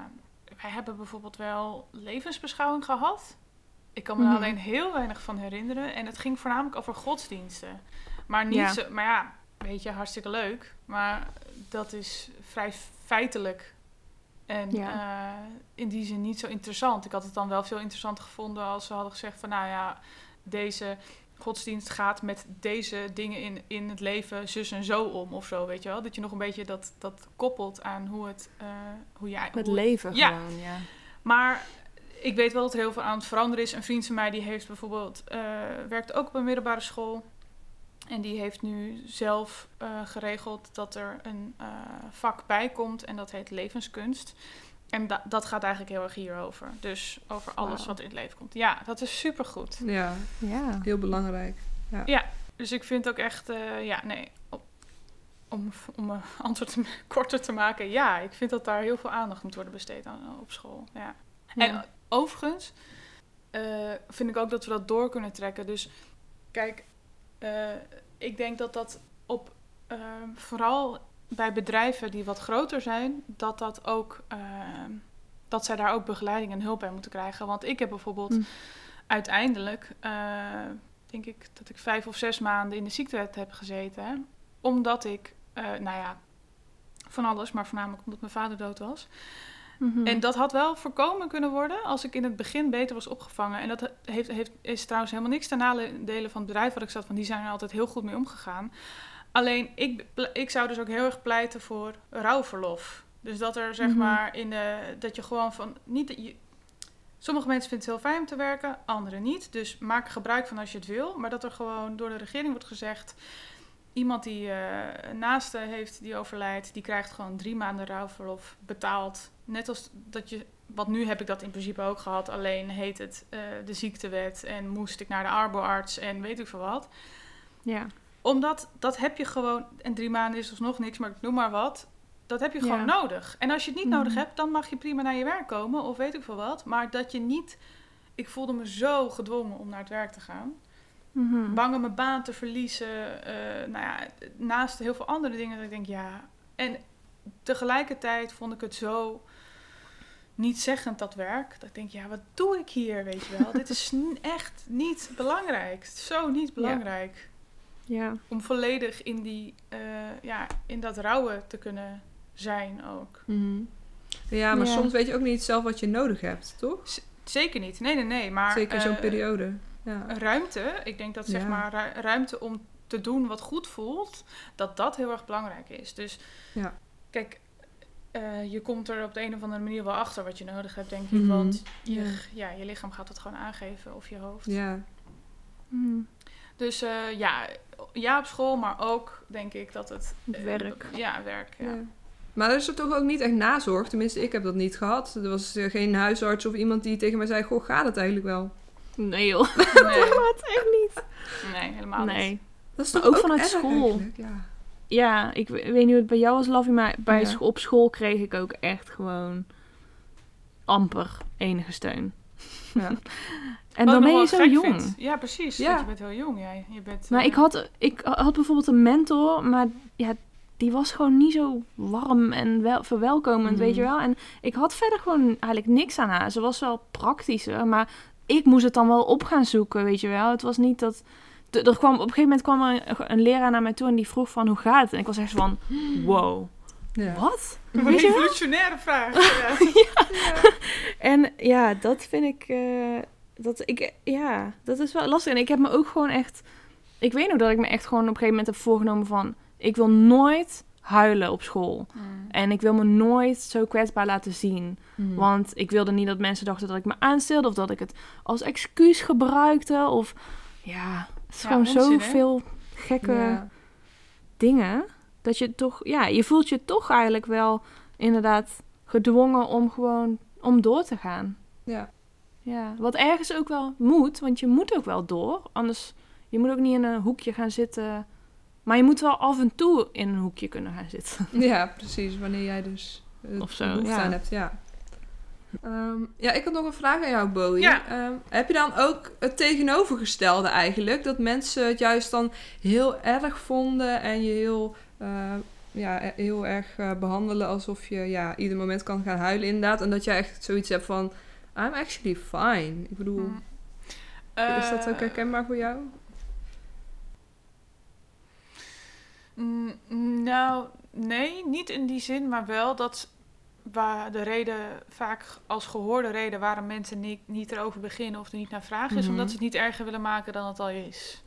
wij hebben bijvoorbeeld wel levensbeschouwing gehad. Ik kan me er Mhm. alleen heel weinig van herinneren. En het ging voornamelijk over godsdiensten. Maar niet Ja. zo, maar ja, weet je, hartstikke leuk. Maar dat is vrij feitelijk. En Ja. eh, in die zin niet zo interessant. Ik had het dan wel veel interessanter gevonden als ze hadden gezegd van nou ja, deze godsdienst gaat met deze dingen in, in het leven zus en zo om of zo, weet je wel. Dat je nog een beetje dat, dat koppelt aan hoe het, eh, hoe. Met hoe- leven Ja. gewoon, ja. maar ik weet wel dat er heel veel aan het veranderen is. Een vriend van mij die heeft bijvoorbeeld eh, werkt ook op een middelbare school. En die heeft nu zelf eh, geregeld dat er een eh, vak bij komt en dat heet levenskunst. En da- dat gaat eigenlijk heel erg hierover. Dus over alles wat in het leven komt. Ja, dat is supergoed. Ja, Ja. heel belangrijk. Dus ik vind ook echt, eh, ja, nee, om, om mijn antwoord te- korter te maken, ja, ik vind dat daar heel veel aandacht moet worden besteed aan op school. Ja. En Ja. overigens eh, vind ik ook dat we dat door kunnen trekken. Dus kijk, eh, ik denk dat dat op eh, vooral bij bedrijven die wat groter zijn, dat dat ook eh, dat zij daar ook begeleiding en hulp bij moeten krijgen. Want ik heb bijvoorbeeld Hm. uiteindelijk, eh, denk ik dat ik vijf of zes maanden in de ziektewet heb gezeten, omdat ik, eh, nou ja, van alles, maar voornamelijk omdat mijn vader dood was. Mhm. En dat had wel voorkomen kunnen worden als ik in het begin beter was opgevangen. En dat heeft, heeft, is trouwens helemaal niks ten nadele van het bedrijf waar ik zat, want die zijn er altijd heel goed mee omgegaan. Alleen ik, ik zou dus ook heel erg pleiten voor rouwverlof. Dus dat er zeg Mhm. maar in de. dat je gewoon van. Niet, dat je, sommige mensen vinden het heel fijn om te werken, anderen niet. Dus maak er gebruik van als je het wil. Maar dat er gewoon door de regering wordt gezegd. Iemand die een naaste heeft die overlijdt, die krijgt gewoon drie maanden rouwverlof betaald. Net als dat je, wat nu heb ik dat in principe ook gehad, alleen heet het eh, de ziektewet en moest ik naar de arboarts en weet ik veel wat. Ja. Omdat dat heb je gewoon, en drie maanden is alsnog niks, maar ik noem maar wat. Dat heb je gewoon Ja. nodig. En als je het niet nodig Mhm. hebt, dan mag je prima naar je werk komen of weet ik veel wat. Maar dat je niet, ik voelde me zo gedwongen om naar het werk te gaan Mhm. bang om mijn baan te verliezen. eh, nou ja, naast heel veel andere dingen dat ik denk, ja. En tegelijkertijd vond ik het zo niet zeggend dat werk. Dat ik denk, ja, wat doe ik hier, weet je wel? Dit is echt niet belangrijk. Zo niet belangrijk. Ja. Om volledig in, die, eh, ja, in dat rouwen te kunnen zijn ook. Mhm. Ja, maar Ja. soms weet je ook niet zelf wat je nodig hebt, toch? Zeker niet. Nee, nee, nee. Maar, Zeker zo'n eh, periode. Ja. ruimte, ik denk dat zeg Ja. maar ru- ruimte om te doen wat goed voelt, dat dat heel erg belangrijk is. Dus Ja. kijk, eh, je komt er op de een of andere manier wel achter wat je nodig hebt, denk ik. Mhm. Want je, Ja. ja, je lichaam gaat het gewoon aangeven of je hoofd. ja. Mhm. Dus eh, ja, ja, op school, maar ook denk ik dat het... eh, Werk. Ja, werk. Ja. Ja. Maar er is er toch ook niet echt nazorg. Tenminste, ik heb dat niet gehad. Er was geen huisarts of iemand die tegen mij zei... Goh, gaat het eigenlijk wel? Nee joh. Nee, Wat? Echt niet. nee, helemaal niet. Nee. Dat is toch ook vanuit erg school. eigenlijk? Ja. Ja, ik we- weet niet hoe het bij jou was, Laffy, maar bij Ja. op school kreeg ik ook echt gewoon amper enige steun. Ja. En dan ben je zo jong. Ja, precies. Ja. Je bent heel jong, jij. Je bent, Maar eh, ik had, ik had bijvoorbeeld een mentor, maar ja, die was gewoon niet zo warm en wel, verwelkomend, Mhm. weet je wel. En ik had verder gewoon eigenlijk niks aan haar. Ze was wel praktischer, maar ik moest het dan wel op gaan zoeken, weet je wel. Het was niet dat... Er kwam, op een gegeven moment kwam er een, een leraar naar mij toe en die vroeg van, hoe gaat het? En ik was echt van, wow, Ja. wat? Een revolutionaire vraag. Ja. En ja, dat vind ik. eh, dat ik ja, dat is wel lastig. En ik heb me ook gewoon echt. Ik weet nog dat ik me echt gewoon op een gegeven moment heb voorgenomen van. Ik wil nooit huilen op school. Mm. En ik wil me nooit zo kwetsbaar laten zien. Mhm. Want ik wilde niet dat mensen dachten dat ik me aanstelde... of dat ik het als excuus gebruikte. Of ja, is Ja, gewoon zoveel gekke Ja. dingen... dat je toch... Ja, je voelt je toch eigenlijk wel inderdaad gedwongen om gewoon... om door te gaan. Ja. Ja, wat ergens ook wel moet, want je moet ook wel door. Anders, je moet ook niet in een hoekje gaan zitten. Maar je moet wel af en toe in een hoekje kunnen gaan zitten. Ja, precies. Wanneer jij dus uh, Of zo, behoefte ja. aan hebt, ja. Ehm, ja, ik had nog een vraag aan jou, Bowie. Ja. Ehm, heb je dan ook het tegenovergestelde eigenlijk? Dat mensen het juist dan heel erg vonden en je heel, eh, ja, e- heel erg eh, behandelen alsof je ja, ieder moment kan gaan huilen inderdaad. En dat jij echt zoiets hebt van, I'm actually fine. Ik bedoel, Mm. is dat ook Eh, herkenbaar voor jou? Mm, Nou, nee, niet in die zin, maar wel dat waar de reden vaak als gehoorde reden waarom mensen niet, niet erover beginnen of er niet naar vragen is, Mhm. omdat ze het niet erger willen maken dan het al is.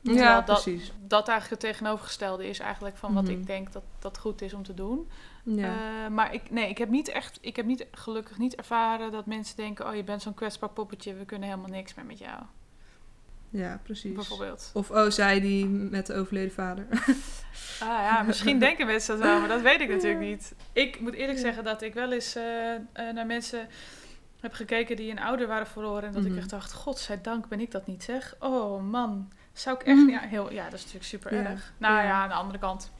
Ja, dat, precies. dat eigenlijk het tegenovergestelde is eigenlijk van wat Mhm. ik denk dat dat goed is om te doen. Ja. Eh, maar ik, nee, ik heb niet echt, ik heb niet gelukkig niet ervaren dat mensen denken, oh je bent zo'n kwetsbaar poppetje, we kunnen helemaal niks meer met jou, ja, precies. bijvoorbeeld. Of oh, zij die met de overleden vader. Ah ja, misschien denken mensen dat wel, maar dat weet ik natuurlijk niet. Ik moet eerlijk zeggen dat ik wel eens eh, eh, naar mensen heb gekeken die een ouder waren verloren. En dat Mhm. ik echt dacht, godzijdank ben ik dat niet zeg. Oh man, zou ik echt Mhm. niet... Ja, heel, ja, dat is natuurlijk super Ja. erg. Nou Ja. ja. aan de andere kant.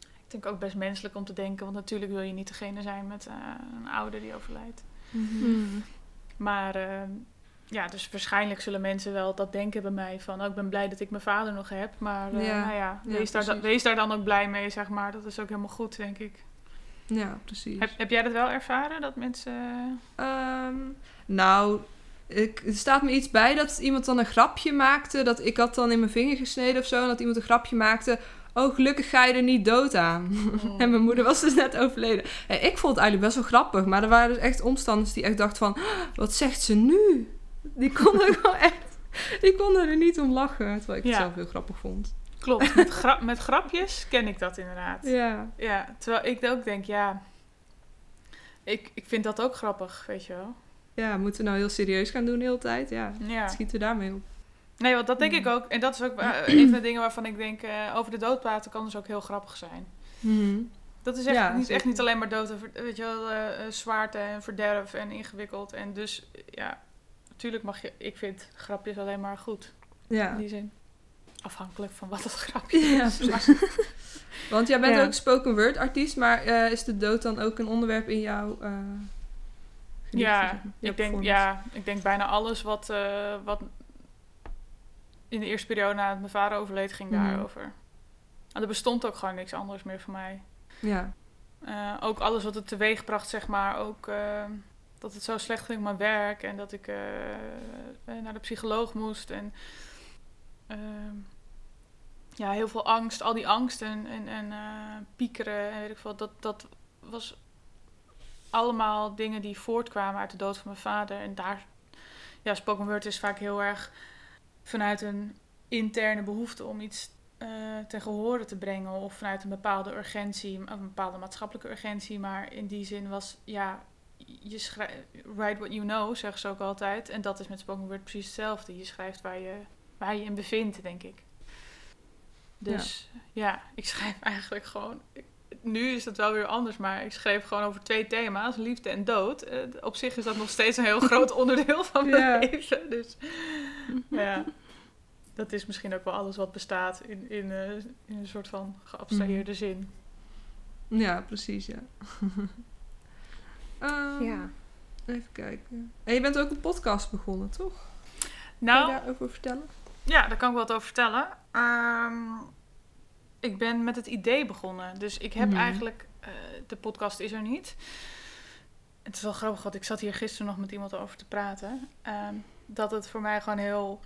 Ik denk ook best menselijk om te denken. Want natuurlijk wil je niet degene zijn met eh, een ouder die overlijdt. Mm. Maar eh, ja, dus waarschijnlijk zullen mensen wel dat denken bij mij. Van, oh, ik ben blij dat ik mijn vader nog heb. Maar eh, Ja. nou ja, Ja, wees, daar, wees daar dan ook blij mee, zeg maar. Dat is ook helemaal goed, denk ik. Ja, precies. Heb, heb jij dat wel ervaren, dat mensen... Ehm, nou, ik, er staat me iets bij dat iemand dan een grapje maakte. Dat ik had dan in mijn vinger gesneden of zo. En dat iemand een grapje maakte. Oh, gelukkig ga je er niet dood aan. en mijn moeder was dus net overleden. En ik vond het eigenlijk best wel grappig. Maar er waren dus echt omstanders die echt dachten van... "Oh, Wat zegt ze nu? Die konden er gewoon echt... Die konden er niet om lachen. Terwijl ik het Ja. zelf heel grappig vond. Klopt, met, met grapjes ken ik dat inderdaad. Ja. Ja, terwijl ik ook denk, ja... Ik, ik vind dat ook grappig, weet je wel. ja moeten we nou heel serieus gaan doen de hele tijd? Ja, Ja. schieten we daarmee op. Nee, want dat denk ik ook. En dat is ook een van de dingen waarvan ik denk... eh, over de dood praten kan dus ook heel grappig zijn. Mhm. Dat is echt, Ja, niet, echt niet alleen maar dood en weet je wel, eh, zwaarte en verderf en ingewikkeld. En dus, ja, natuurlijk mag je... Ik vind grapjes alleen maar goed, Ja. in die zin. Afhankelijk van wat het grapje is. Maar-. Want jij bent Ja. ook spoken word artiest, maar eh, is de dood dan ook een onderwerp in jouw eh Ja, zeg maar? Jouw ik denk, ja, ik denk bijna alles wat, eh, wat in de eerste periode nadat mijn vader overleed ging Mhm. daarover. En er bestond ook gewoon niks anders meer voor mij. Ja. Ook alles wat het teweegbracht, zeg maar. Ook dat het zo slecht ging met mijn werk en dat ik eh, eh, naar de psycholoog moest. En ehm, ja, heel veel angst, al die angst en, en, eh, piekeren en weet ik veel. Dat, dat was allemaal dingen die voortkwamen uit de dood van mijn vader. En daar, ja, spoken word is vaak heel erg vanuit een interne behoefte om iets eh ten gehore te brengen. Of vanuit een bepaalde urgentie, een bepaalde maatschappelijke urgentie. Maar in die zin was, ja, je schrijft, write what you know, zeggen ze ook altijd. En dat is met spoken word precies hetzelfde. Je schrijft waar je, waar je in bevindt, denk ik. Dus ja, ik schrijf eigenlijk gewoon. Nu is het wel weer anders, maar ik schreef gewoon over twee thema's: liefde en dood. Eh, op zich is dat nog steeds een heel groot onderdeel van mijn Ja. leven. Dus ja, dat is misschien ook wel alles wat bestaat in, in, eh, in een soort van geabstraheerde zin. ja, precies, ja. Ehm, Ja. Even kijken. En je bent ook een podcast begonnen, toch? Kan Nou, je daarover vertellen? Ja, daar kan ik wel wat over vertellen. Ehm, ik ben met het idee begonnen. Dus ik heb Mhm. eigenlijk... eh, de podcast is er niet. Het is wel grappig, want ik zat hier gisteren nog met iemand over te praten. Ehm, dat het voor mij gewoon heel...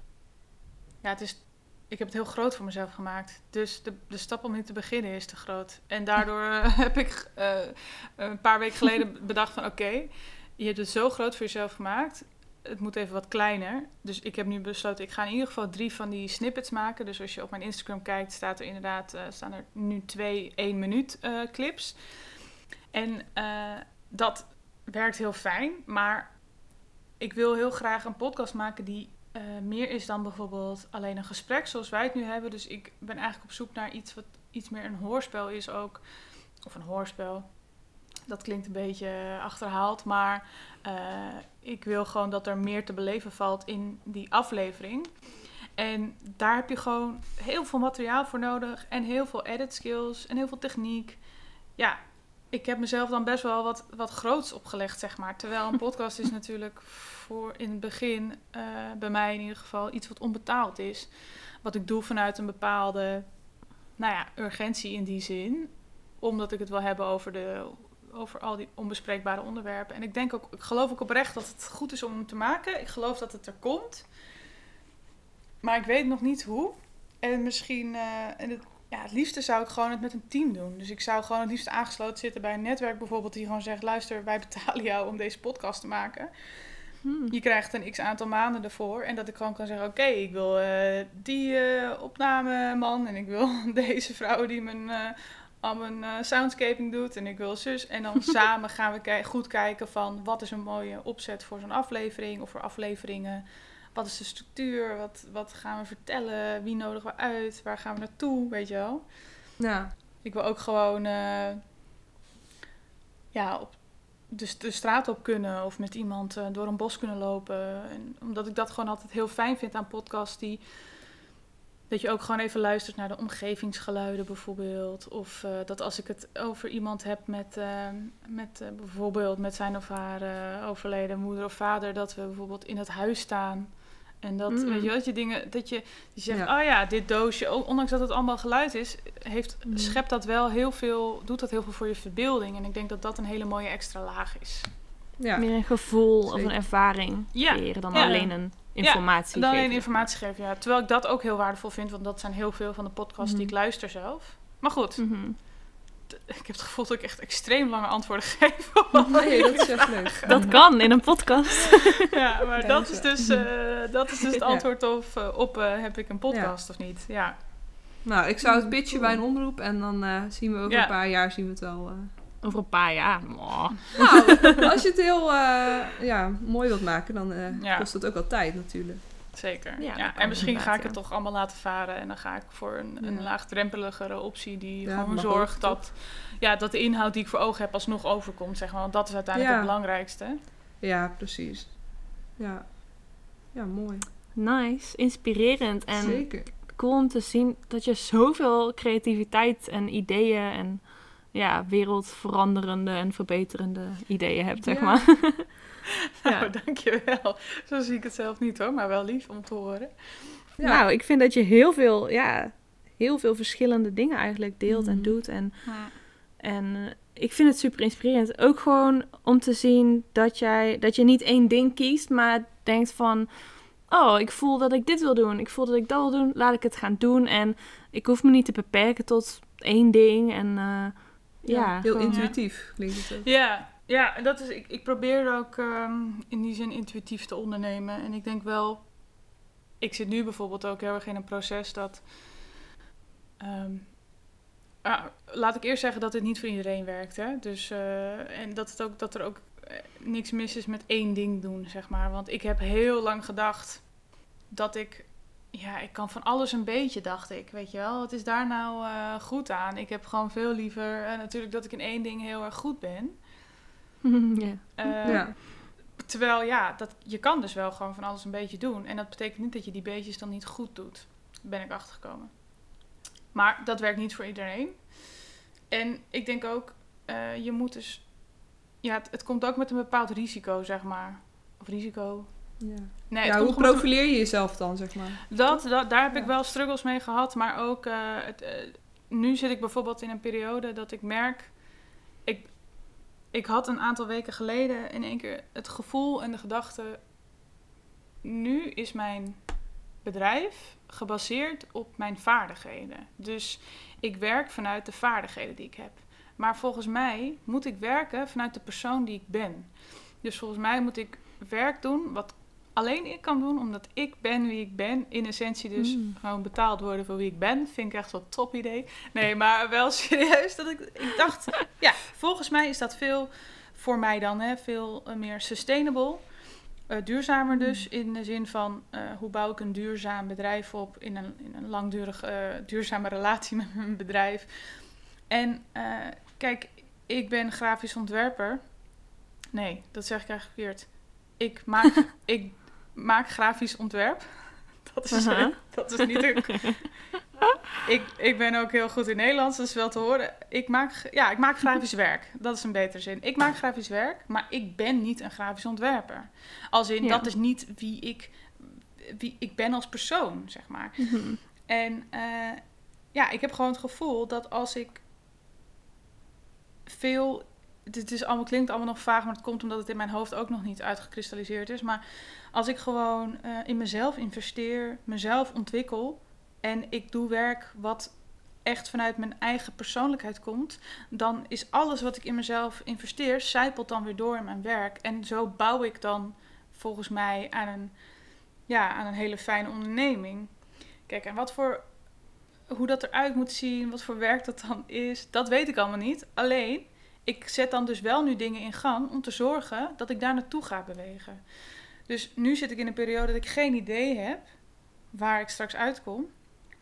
Ja, het is... Ik heb het heel groot voor mezelf gemaakt. Dus de, de stap om nu te beginnen is te groot. En daardoor eh, heb ik eh, een paar weken geleden bedacht van... Oké, je hebt het zo groot voor jezelf gemaakt het moet even wat kleiner. Dus ik heb nu besloten, ik ga in ieder geval drie van die snippets maken. Dus als je op mijn Instagram kijkt, staat er inderdaad, eh, staan er nu twee één minuut clips. En dat werkt heel fijn, maar ik wil heel graag een podcast maken die eh, meer is dan bijvoorbeeld alleen een gesprek zoals wij het nu hebben. Dus ik ben eigenlijk op zoek naar iets wat iets meer een hoorspel is ook. Of een hoorspel. Dat klinkt een beetje achterhaald, maar eh, ik wil gewoon dat er meer te beleven valt in die aflevering. En daar heb je gewoon heel veel materiaal voor nodig en heel veel edit skills en heel veel techniek. Ja, ik heb mezelf dan best wel wat, wat groots opgelegd, zeg maar. Terwijl een podcast is natuurlijk voor in het begin, eh, bij mij in ieder geval, iets wat onbetaald is. Wat ik doe vanuit een bepaalde, nou ja, urgentie in die zin. Omdat ik het wil hebben over, de, over al die onbespreekbare onderwerpen. En ik denk ook, ik geloof ook oprecht dat het goed is om hem te maken. Ik geloof dat het er komt. Maar ik weet nog niet hoe. En misschien, eh, en het, ja, het liefste zou ik gewoon het met een team doen. Dus ik zou gewoon het liefst aangesloten zitten bij een netwerk bijvoorbeeld, die gewoon zegt: luister, wij betalen jou om deze podcast te maken. Hmm. Je krijgt een x aantal maanden ervoor. En dat ik gewoon kan zeggen: Oké, ik wil eh, die eh, opnameman. En ik wil deze vrouw die mijn, eh, al mijn soundscaping doet. En ik wil zus. En dan samen gaan we ki- goed kijken van wat is een mooie opzet voor zo'n aflevering of voor afleveringen. Wat is de structuur? Wat, wat gaan we vertellen? Wie nodigen we uit? Waar gaan we naartoe? Weet je wel? Ja, Ik wil ook gewoon ja, op de, de straat op kunnen of met iemand eh, door een bos kunnen lopen. En omdat ik dat gewoon altijd heel fijn vind aan podcasts die. Dat je ook gewoon even luistert naar de omgevingsgeluiden bijvoorbeeld. Of eh, dat als ik het over iemand heb met, eh, met bijvoorbeeld met zijn of haar overleden moeder of vader. Dat we bijvoorbeeld in het huis staan. En dat, Mm. weet je wel, dat je dingen, dat je, je zegt, Ja. oh ja, dit doosje, ondanks dat het allemaal geluid is, heeft, Mm. schept dat wel heel veel, doet dat heel veel voor je verbeelding. En ik denk dat dat een hele mooie extra laag is. ja. Meer een gevoel of een ervaring Ja, creëren dan ja. alleen een informatie Dan alleen informatie geven, ja. Terwijl ik dat ook heel waardevol vind, want dat zijn heel veel van de podcasts die ik Mhm. luister zelf. Maar goed, Mhm. Ik heb het gevoel dat ik echt extreem lange antwoorden geef. op alle Nee, dat is echt leuk. Dat kan in een podcast. Ja, maar Ja, dat is, dus, eh, dat is dus het Ja. antwoord op, eh, op eh, heb ik een podcast of niet. Ja, Nou, ik zou het pitchen bij een omroep en dan eh, zien we over Ja. een paar jaar zien we het wel. eh. Over een paar jaar. Mwah. Nou, als je het heel eh, ja, mooi wilt maken, dan eh, Ja. kost het ook wel tijd natuurlijk. Zeker. Ja, en misschien ga ik het ja. toch allemaal laten varen. En dan ga ik voor een, een Ja. laagdrempeligere optie die Ja, gewoon zorgt dat, ja, dat de inhoud die ik voor ogen heb alsnog overkomt. Zeg maar. Want dat is uiteindelijk Ja. het belangrijkste. Ja, precies. Ja, ja mooi. Nice, inspirerend en Zeker. cool om te zien dat je zoveel creativiteit en ideeën en ja, wereldveranderende en verbeterende ideeën hebt, zeg Ja. maar. Nou, dankjewel. Zo zie ik het zelf niet hoor, maar wel lief om te horen. Ja. Nou, ik vind dat je heel veel, ja, heel veel verschillende dingen eigenlijk deelt en Mhm. doet. En, en eh, ik vind het super inspirerend. Ook gewoon om te zien dat, jij, dat je niet één ding kiest, maar denkt van... Oh, ik voel dat ik dit wil doen. Ik voel dat ik dat wil doen. Laat ik het gaan doen. En ik hoef me niet te beperken tot één ding. En eh, ja, heel gewoon- intuïtief klinkt het ook. Ja, ja dat is, ik, ik probeer ook ehm, in die zin intuïtief te ondernemen. En ik denk wel, ik zit nu bijvoorbeeld ook heel erg in een proces dat. ehm, ah, laat ik eerst zeggen dat het niet voor iedereen werkt. Hè? Dus, eh, en dat, het ook, dat er ook eh, niks mis is met één ding doen, zeg maar. Want ik heb heel lang gedacht dat ik. Ja, ik kan van alles een beetje, dacht ik. Weet je wel, wat is daar nou eh, goed aan? Ik heb gewoon veel liever natuurlijk dat ik in één ding heel erg goed ben. ja. Eh, ja. Terwijl ja, dat, je kan dus wel gewoon van alles een beetje doen. En dat betekent niet dat je die beetjes dan niet goed doet. Ben ik achtergekomen. Maar dat werkt niet voor iedereen. En ik denk ook, eh, je moet dus... Ja, het, het komt ook met een bepaald risico, zeg maar. Of risico. ja. Nee, ja, hoe profileer je jezelf dan, zeg maar? dat, dat, daar heb ik wel struggles mee gehad. Maar ook, eh, het, eh, nu zit ik bijvoorbeeld in een periode dat ik merk... Ik, ik had een aantal weken geleden in één keer het gevoel en de gedachte... Nu is mijn bedrijf gebaseerd op mijn vaardigheden. Dus ik werk vanuit de vaardigheden die ik heb. Maar volgens mij moet ik werken vanuit de persoon die ik ben. Dus volgens mij moet ik werk doen wat alleen ik kan doen, omdat ik ben wie ik ben. In essentie dus Mm. gewoon betaald worden voor wie ik ben. Vind ik echt wel top idee. Nee, maar wel serieus. Dat ik, ik dacht, ja, volgens mij is dat veel voor mij dan, hè, veel eh, meer sustainable. Eh, duurzamer dus, in de zin van eh, hoe bouw ik een duurzaam bedrijf op in een, in een langdurig duurzame relatie met mijn bedrijf. En kijk, ik ben grafisch ontwerper. Nee, dat zeg ik eigenlijk verkeerd. Ik maak, ik maak grafisch ontwerp. Dat is, dat is niet een... ik, ik ben ook heel goed in Nederlands, dat is wel te horen. Ik maak, ja, ik maak grafisch werk. Dat is een betere zin. Ik maak grafisch werk, maar ik ben niet een grafisch ontwerper. Als in, Ja. dat is niet wie ik, wie ik ben als persoon, zeg maar. Mhm. En eh, ja, ik heb gewoon het gevoel dat als ik veel. Dit is allemaal, klinkt allemaal nog vaag, maar het komt omdat het in mijn hoofd ook nog niet uitgekristalliseerd is. Maar als ik gewoon eh, in mezelf investeer, mezelf ontwikkel en ik doe werk wat echt vanuit mijn eigen persoonlijkheid komt, dan is alles wat ik in mezelf investeer, zijpelt dan weer door in mijn werk. En zo bouw ik dan volgens mij aan een, ja, aan een hele fijne onderneming. Kijk, en wat voor, hoe dat eruit moet zien, wat voor werk dat dan is, dat weet ik allemaal niet. Alleen, ik zet dan dus wel nu dingen in gang om te zorgen dat ik daar naartoe ga bewegen. Dus nu zit ik in een periode dat ik geen idee heb waar ik straks uitkom,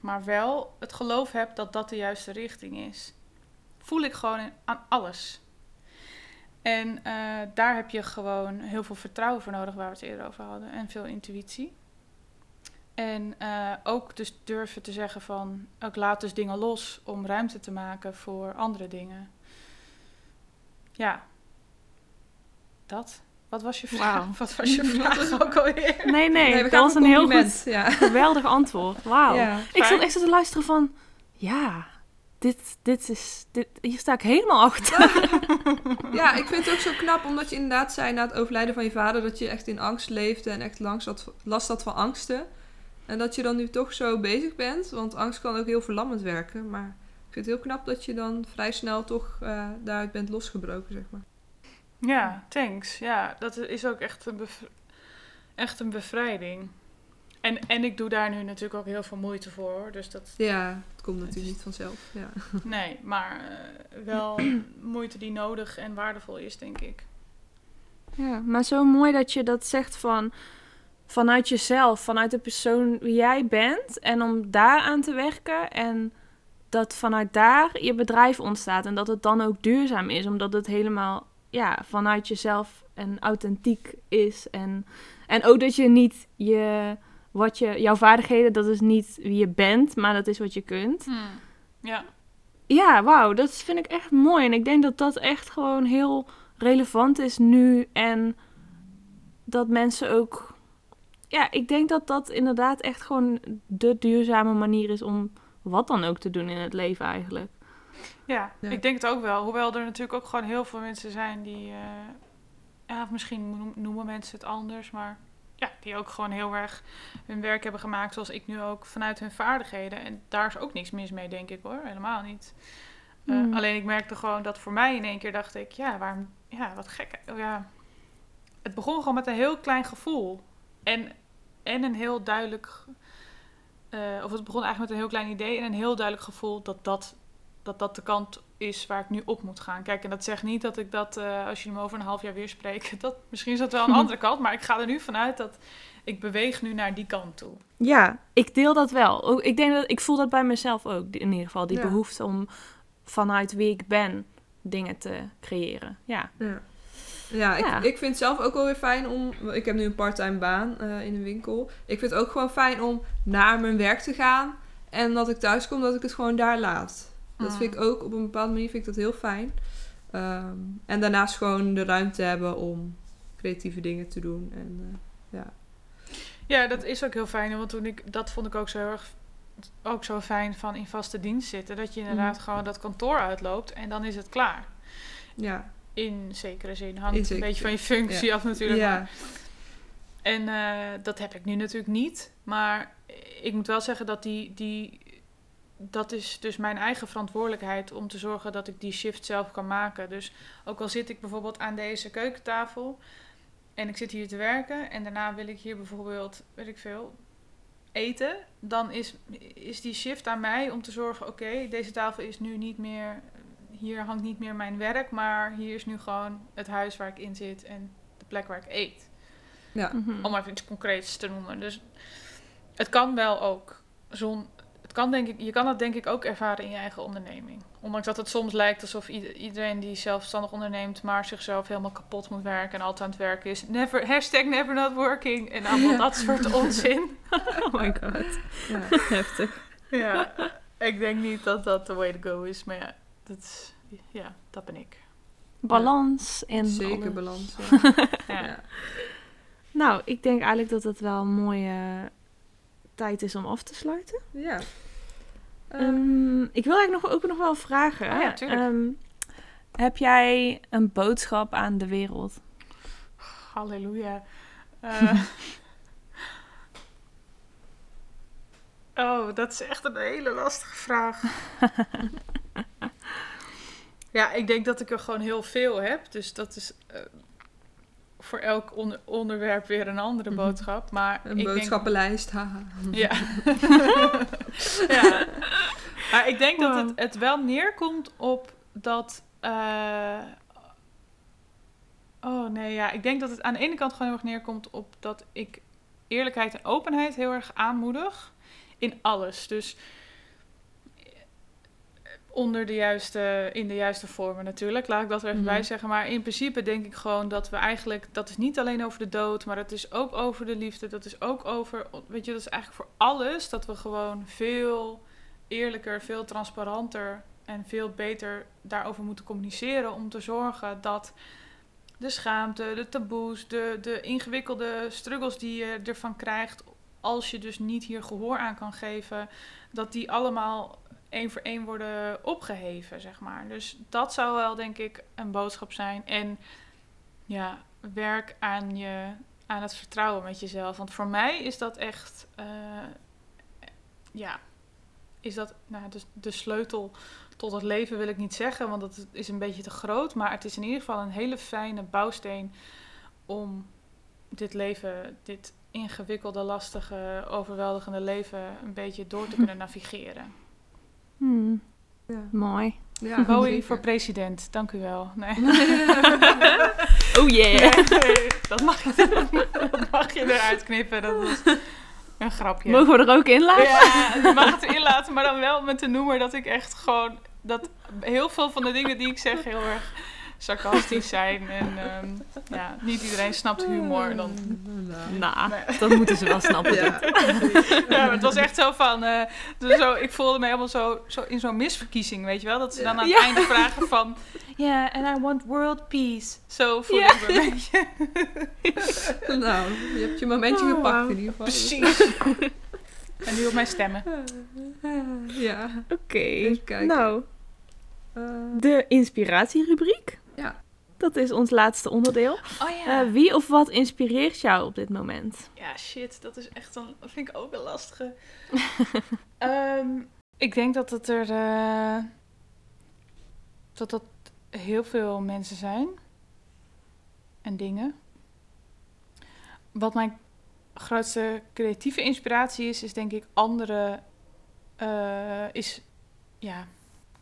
maar wel het geloof heb dat dat de juiste richting is. Voel ik gewoon aan alles. En eh, daar heb je gewoon heel veel vertrouwen voor nodig, waar we het eerder over hadden, en veel intuïtie. En eh, ook dus durven te zeggen van, ik laat dus dingen los om ruimte te maken voor andere dingen. Ja, dat. Wat was je vraag? Wat was je vraag ook alweer? Nee, nee, dat was een heel goed, Ja. geweldig antwoord. Wauw. Ja. Ik zat echt te luisteren van, ja, dit, dit is, dit, hier sta ik helemaal achter. ja, ik vind het ook zo knap omdat je inderdaad zei na het overlijden van je vader dat je echt in angst leefde en echt langs had, last had van angsten. En dat je dan nu toch zo bezig bent, want angst kan ook heel verlammend werken. Maar ik vind het heel knap dat je dan vrij snel toch eh, daaruit bent losgebroken, zeg maar. Ja, thanks. Ja, dat is ook echt een, bev- echt een bevrijding. En, en ik doe daar nu natuurlijk ook heel veel moeite voor. hoor. Dus dat, Ja, het komt natuurlijk niet vanzelf. Ja. nee, maar eh, wel moeite die nodig en waardevol is, denk ik. Ja, maar zo mooi dat je dat zegt van vanuit jezelf, vanuit de persoon wie jij bent en om daaraan te werken en dat vanuit daar je bedrijf ontstaat en dat het dan ook duurzaam is, omdat het helemaal ja, vanuit jezelf en authentiek is en en ook dat je niet je wat je jouw vaardigheden dat is niet wie je bent, maar dat is wat je kunt. Ja, Ja, wauw, dat vind ik echt mooi. En ik denk dat dat echt gewoon heel relevant is nu. En dat mensen ook. Ja, ik denk dat dat inderdaad echt gewoon de duurzame manier is om wat dan ook te doen in het leven eigenlijk. ja, Ja. ik denk het ook wel. Hoewel er natuurlijk ook gewoon heel veel mensen zijn die... eh, ja, of misschien noem- noemen mensen het anders, maar... Ja, die ook gewoon heel erg hun werk hebben gemaakt, zoals ik nu ook, vanuit hun vaardigheden. En daar is ook niks mis mee, denk ik hoor. Helemaal niet. Eh, Hmm. Alleen ik merkte gewoon dat voor mij in één keer dacht ik, ja, waarom, ja, wat gek. Oh, ja. Het begon gewoon met een heel klein gevoel. En, en een heel duidelijk, eh, of het begon eigenlijk met een heel klein idee en een heel duidelijk gevoel dat dat, dat, dat de kant is waar ik nu op moet gaan. Kijk, en dat zegt niet dat ik dat, eh, als je hem over een half jaar weer spreekt, dat, misschien is dat wel een andere kant, maar ik ga er nu vanuit dat ik beweeg nu naar die kant toe. Ja, ik deel dat wel. Ik denk dat ik voel dat bij mezelf ook in ieder geval. Die Ja. behoefte om vanuit wie ik ben dingen te creëren. Ja. Ja, ja, ik, Ja. ik vind het zelf ook wel weer fijn om... Ik heb nu een parttime baan eh, in een winkel. Ik vind het ook gewoon fijn om naar mijn werk te gaan. En dat ik thuis kom, dat ik het gewoon daar laat. Dat Mm. vind ik ook, op een bepaalde manier vind ik dat heel fijn. Ehm, en daarnaast gewoon de ruimte hebben om creatieve dingen te doen. En, eh, ja. Ja, dat is ook heel fijn. Want toen ik, dat vond ik ook zo heel erg ook zo fijn van in vaste dienst zitten. Dat je inderdaad Mhm. gewoon dat kantoor uitloopt en dan is het klaar. ja. In zekere zin. Hangt In een zekere beetje van je functie af natuurlijk. ja. En eh, dat heb ik nu natuurlijk niet. Maar ik moet wel zeggen dat die, die... Dat is dus mijn eigen verantwoordelijkheid om te zorgen dat ik die shift zelf kan maken. Dus ook al zit ik bijvoorbeeld aan deze keukentafel... en ik zit hier te werken en daarna wil ik hier bijvoorbeeld, weet ik veel, eten, dan is, is die shift aan mij om te zorgen, oké, deze tafel is nu niet meer, hier hangt niet meer mijn werk, maar hier is nu gewoon het huis waar ik in zit en de plek waar ik eet. Ja. Mhm. Om even iets concreets te noemen. Dus het kan wel ook zon. Het kan denk ik, je kan dat denk ik ook ervaren in je eigen onderneming. Ondanks dat het soms lijkt alsof ieder- iedereen die zelfstandig onderneemt, maar zichzelf helemaal kapot moet werken en altijd aan het werken is. Never, hashtag never not working. En allemaal dat soort onzin. Oh my god. Ja. Heftig. Ja, ik denk niet dat dat the way to go is. Maar ja, dat, is, ja, dat ben ik. Balans en Zeker alles. balans. Ja. Nou, ik denk eigenlijk dat het wel een mooie tijd is om af te sluiten. Ja. Ehm, Ehm, ik wil eigenlijk nog, ook nog wel vragen. Oh ja, tuurlijk. Ehm, heb jij een boodschap aan de wereld? Halleluja. Eh, oh, dat is echt een hele lastige vraag. ja, ik denk dat ik er gewoon heel veel heb. Dus dat is eh, voor elk onder- onderwerp weer een andere Mhm. boodschap. Maar een ik boodschappenlijst. haha. Denk, ja. ja. Maar ik denk dat het, het wel neerkomt op dat... eh, Oh nee, ja. Ik denk dat het aan de ene kant gewoon heel erg neerkomt op dat ik eerlijkheid en openheid heel erg aanmoedig. In alles. Dus onder de juiste, in de juiste vormen natuurlijk. Laat ik dat er even Mhm. bij zeggen. Maar in principe denk ik gewoon dat we eigenlijk... Dat is niet alleen over de dood, maar het is ook over de liefde. Dat is ook over... Weet je, dat is eigenlijk voor alles. Dat we gewoon veel eerlijker, veel transparanter... en veel beter daarover moeten communiceren... om te zorgen dat de schaamte, de taboes, de, de ingewikkelde struggles die je ervan krijgt, als je dus niet hier gehoor aan kan geven, dat die allemaal één voor één worden opgeheven, zeg maar. Dus dat zou wel, denk ik, een boodschap zijn. En ja, werk aan, je, aan het vertrouwen met jezelf. Want voor mij is dat echt, eh, ja, is dat nou, de, de sleutel tot het leven wil ik niet zeggen, want dat is een beetje te groot. Maar het is in ieder geval een hele fijne bouwsteen om dit leven, dit ingewikkelde, lastige, overweldigende leven een beetje door te kunnen navigeren. Hmm, Ja. mooi. Ja, Bowie zeker. voor president, dank u wel. Nee. Oh yeah. Nee, dat, mag je, dat mag je eruit knippen. Dat was een grapje. Mogen we er ook in laten? Ja, je mag het erin laten, maar dan wel met de noemer dat ik echt gewoon... Dat heel veel van de dingen die ik zeg heel erg sarcastisch zijn. En ehm, ja, niet iedereen snapt humor. Dan, Nou. Nee. dat moeten ze wel snappen. Ja. ja, maar het was echt zo van... eh, dus zo, ik voelde me helemaal zo, zo in zo'n misverkiezing, weet je wel? Dat ze dan aan het Ja. einde vragen van... Ja, and I want world peace. Zo voelde Ja. ik me een beetje. nou, je hebt je momentje Oh, gepakt in ieder geval. Precies. En nu op mijn stemmen. Ja. Oké. Nou, Eh, de inspiratierubriek. Ja. Dat is ons laatste onderdeel. Oh Eh, wie of wat inspireert jou op dit moment? Ja, shit, dat is echt een, dat vind ik ook een lastige. Ehm, ik denk dat het er, eh, dat dat heel veel mensen zijn en dingen. Wat mijn grootste creatieve inspiratie is, is denk ik andere, eh, is ja,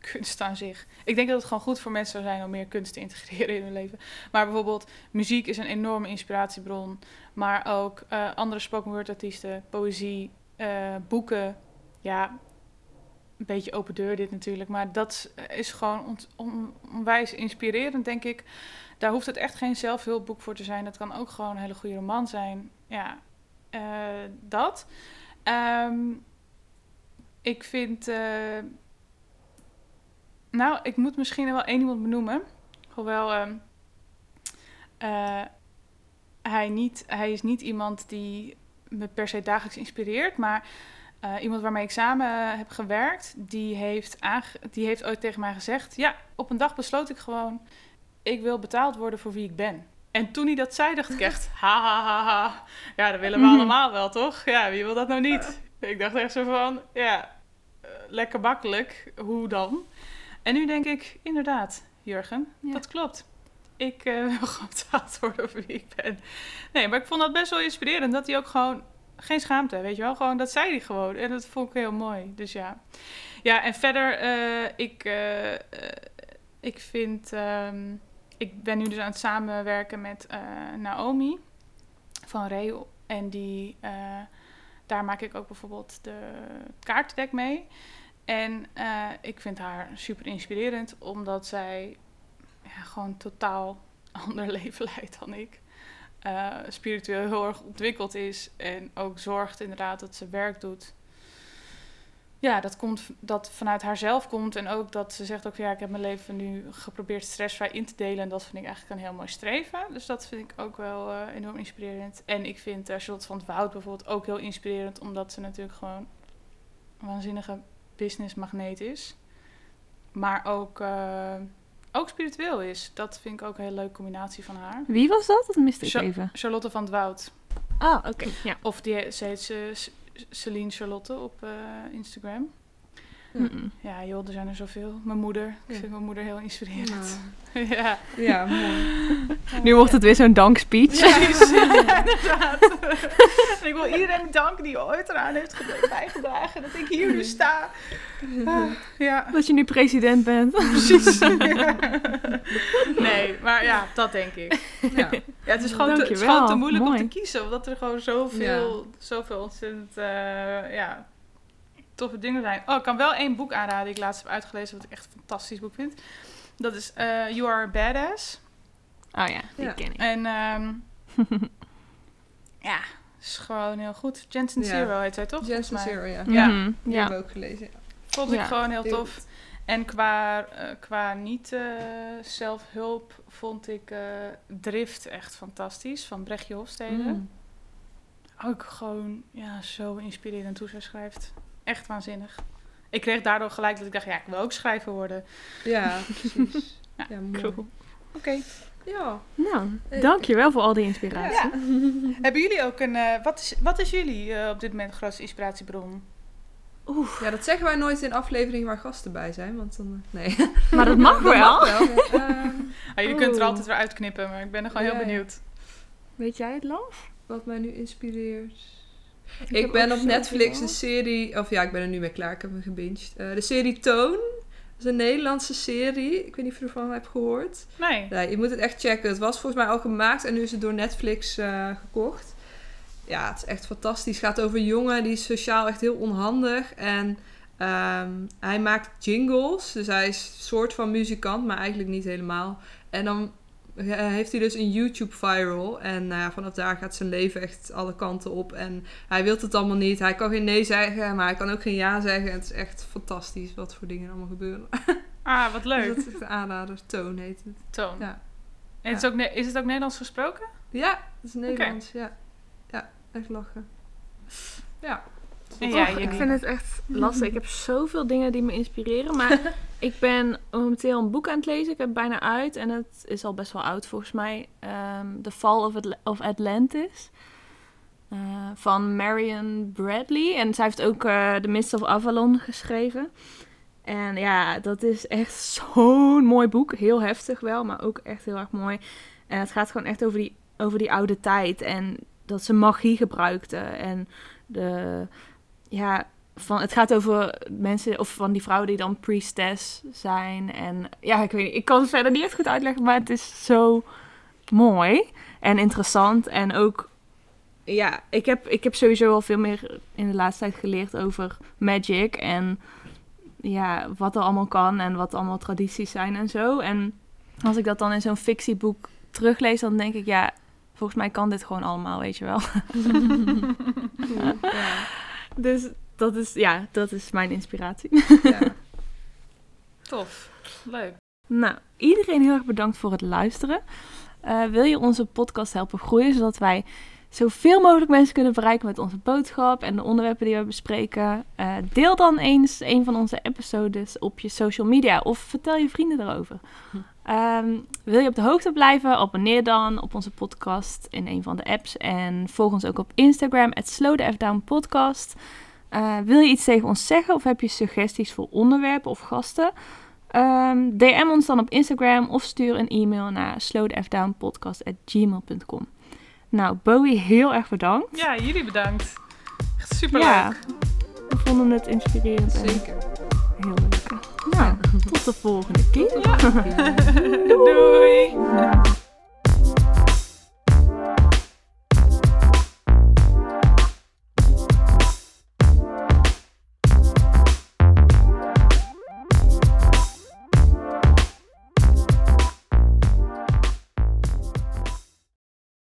kunst aan zich. Ik denk dat het gewoon goed voor mensen zou zijn om meer kunst te integreren in hun leven. Maar bijvoorbeeld muziek is een enorme inspiratiebron. Maar ook eh, andere spoken word artiesten, poëzie, eh, boeken. Ja, een beetje open deur dit natuurlijk. Maar dat is gewoon onwijs inspirerend, denk ik. Daar hoeft het echt geen zelfhulpboek voor te zijn. Dat kan ook gewoon een hele goede roman zijn. Ja, eh, dat. Ehm, ik vind... eh, nou, ik moet misschien wel één iemand benoemen. Hoewel... ehm, eh, hij, niet, hij is niet iemand die me per se dagelijks inspireert, maar eh, iemand waarmee ik samen heb gewerkt, die heeft, aange- die heeft ooit tegen mij gezegd: Ja, op een dag besloot ik gewoon, ik wil betaald worden voor wie ik ben. En toen hij dat zei, dacht ik echt: ha ha ha ha. Ja, dat willen we Mhm. allemaal wel, toch? Ja, wie wil dat nou niet? Ik dacht echt zo van: Ja, eh, lekker makkelijk, hoe dan? En nu denk ik: Inderdaad, Jurgen, Ja. dat klopt. ik eh, wil gewoon betaald worden voor wie ik ben. Nee, maar ik vond dat best wel inspirerend. Dat hij ook gewoon, geen schaamte, weet je wel. Gewoon, dat zei hij gewoon. En dat vond ik heel mooi. Dus ja. Ja, en verder, eh, ik, eh, ik vind... ehm, ik ben nu dus aan het samenwerken met Naomi van Reo. En die, daar maak ik ook bijvoorbeeld de kaartendek mee. En eh, ik vind haar super inspirerend, omdat zij ja, gewoon totaal ander leven leidt dan ik. Eh, spiritueel heel erg ontwikkeld is en ook zorgt inderdaad dat ze werk doet. Ja, dat komt dat vanuit haarzelf komt en ook dat ze zegt ook ja, ik heb mijn leven nu geprobeerd stressvrij in te delen en dat vind ik eigenlijk een heel mooi streven. Dus dat vind ik ook wel eh, enorm inspirerend. En ik vind Charlotte van het Woud bijvoorbeeld ook heel inspirerend, omdat ze natuurlijk gewoon waanzinnige businessmagneet is. Maar ook, eh, ook spiritueel is. Dat vind ik ook een hele leuke combinatie van haar. Wie was dat? Dat miste ik Cha- even. Charlotte van het Woud. Ah, oké. Ja. Of die, ze heet ze, Celine Charlotte op eh, Instagram. Mm-mm. Ja, joh, er zijn er zoveel. Mijn moeder. Ik Ja. vind mijn moeder heel inspirerend. Nou, ja. ja, mooi. Nu wordt het weer zo'n dankspeech. Precies, inderdaad. En ik wil iedereen bedanken die ooit eraan heeft ge- bijgedragen dat ik hier nu sta. Ah, ja, Dat je nu president bent. precies. Nee, maar ja, dat denk ik. Ja. Ja, het is gewoon, te, het is gewoon te moeilijk om te kiezen. Omdat er gewoon zoveel, zoveel ontzettend uh, ja, toffe dingen zijn. Oh, ik kan wel één boek aanraden die ik laatst heb uitgelezen. Wat ik echt een fantastisch boek vind. Dat is uh, You Are a Badass. Oh ja, die Ja. ken ik. En um, ja, is gewoon heel goed. Jensen Ja. Zero heet zij toch? Jensen. Zero, ja. Ja. Mhm, Die ja. hebben we ook gelezen. ja. Vond ik Ja. gewoon heel tof. En qua, eh, qua niet eh, zelfhulp vond ik eh, Drift echt fantastisch. Van Brechtje Hofstede. Mm. Ook gewoon ja, zo inspirerend hoe zij schrijft. Echt waanzinnig. Ik kreeg daardoor gelijk dat ik dacht, ja, ik wil ook schrijver worden. Ja, precies. Ja, Ja, mooi. Cool. Oké. Ja. Nou, Eh, dankjewel voor al die inspiratie. Ja. Hebben jullie ook een... eh, wat, is, wat is jullie eh, op dit moment grootste inspiratiebron? ja, dat zeggen wij nooit in afleveringen waar gasten bij zijn, want dan... Nee. Maar dat mag Dat wel. mag wel. Ehm, Ah, jullie kunt er Oeh. altijd weer uitknippen, maar ik ben er gewoon Ja, heel ja. benieuwd. Weet jij het, Love? wat mij nu inspireert. Ik, ben op. Netflix een serie, of ja, ik ben er nu mee klaar, ik heb hem gebinged. Eh, de serie Toon. Dat is een Nederlandse serie. Ik weet niet of je ervan hebt gehoord. Nee. Nee, je moet het echt checken. Het was volgens mij al gemaakt en nu is het door Netflix eh, gekocht. Ja, het is echt fantastisch. Het gaat over een jongen die is sociaal echt heel onhandig. En ehm, hij maakt jingles. Dus hij is een soort van muzikant, maar eigenlijk niet helemaal. En dan heeft hij dus een YouTube viral. En nou ja, vanaf daar gaat zijn leven echt alle kanten op. En hij wil het allemaal niet. Hij kan geen nee zeggen, maar hij kan ook geen ja zeggen. En het is echt fantastisch wat voor dingen er allemaal gebeuren. Ah, wat Dus leuk. dat is echt een aanrader. Toon heet het. Toon. Ja. En het is, ook ne- is het ook Nederlands gesproken? Ja, dat is Nederlands. Ja. ja, echt lachen. Ja. Och, jij, ik vind het echt lastig. Ik heb zoveel dingen die me inspireren. Maar ik ben momenteel een boek aan het lezen. Ik heb het bijna uit. En het is al best wel oud volgens mij. Ehm, The Fall of, of Atlantis. Eh, van Marion Bradley. En zij heeft ook eh The Mist of Avalon geschreven. En ja, dat is echt zo'n mooi boek. Heel heftig wel, maar ook echt heel erg mooi. En het gaat gewoon echt over die, over die oude tijd. En dat ze magie gebruikte. En de, ja, van, het gaat over mensen, of van die vrouwen die dan priestess zijn. En ja, ik weet niet, ik kan het verder niet echt goed uitleggen, maar het is zo mooi en interessant. En ook, ja, ik heb, ik heb sowieso al veel meer in de laatste tijd geleerd over magic. En ja, wat er allemaal kan en wat allemaal tradities zijn en zo. En als ik dat dan in zo'n fictieboek teruglees, dan denk ik, ja, volgens mij kan dit gewoon allemaal, weet je wel. Ja. Dus dat is, ja, dat is mijn inspiratie. ja. Tof. Leuk. Nou, iedereen heel erg bedankt voor het luisteren. Eh, wil je onze podcast helpen groeien, zodat wij zoveel mogelijk mensen kunnen bereiken met onze boodschap en de onderwerpen die we bespreken? Eh, deel dan eens een van onze episodes op je social media of vertel je vrienden erover. Ehm, wil je op de hoogte blijven? Abonneer dan op onze podcast in een van de apps en volg ons ook op Instagram, at Slow the F Down Podcast. Eh, wil je iets tegen ons zeggen of heb je suggesties voor onderwerpen of gasten? Ehm, DM ons dan op Instagram of stuur een e-mail naar slowthefdownpodcast.gmail.com. Nou, Bowie, heel erg bedankt. Ja, jullie bedankt. Echt super Ja, leuk. we vonden het inspirerend en Zeker. heel leuk. Nou, tot de volgende keer. Tot de volgende keer. Doei.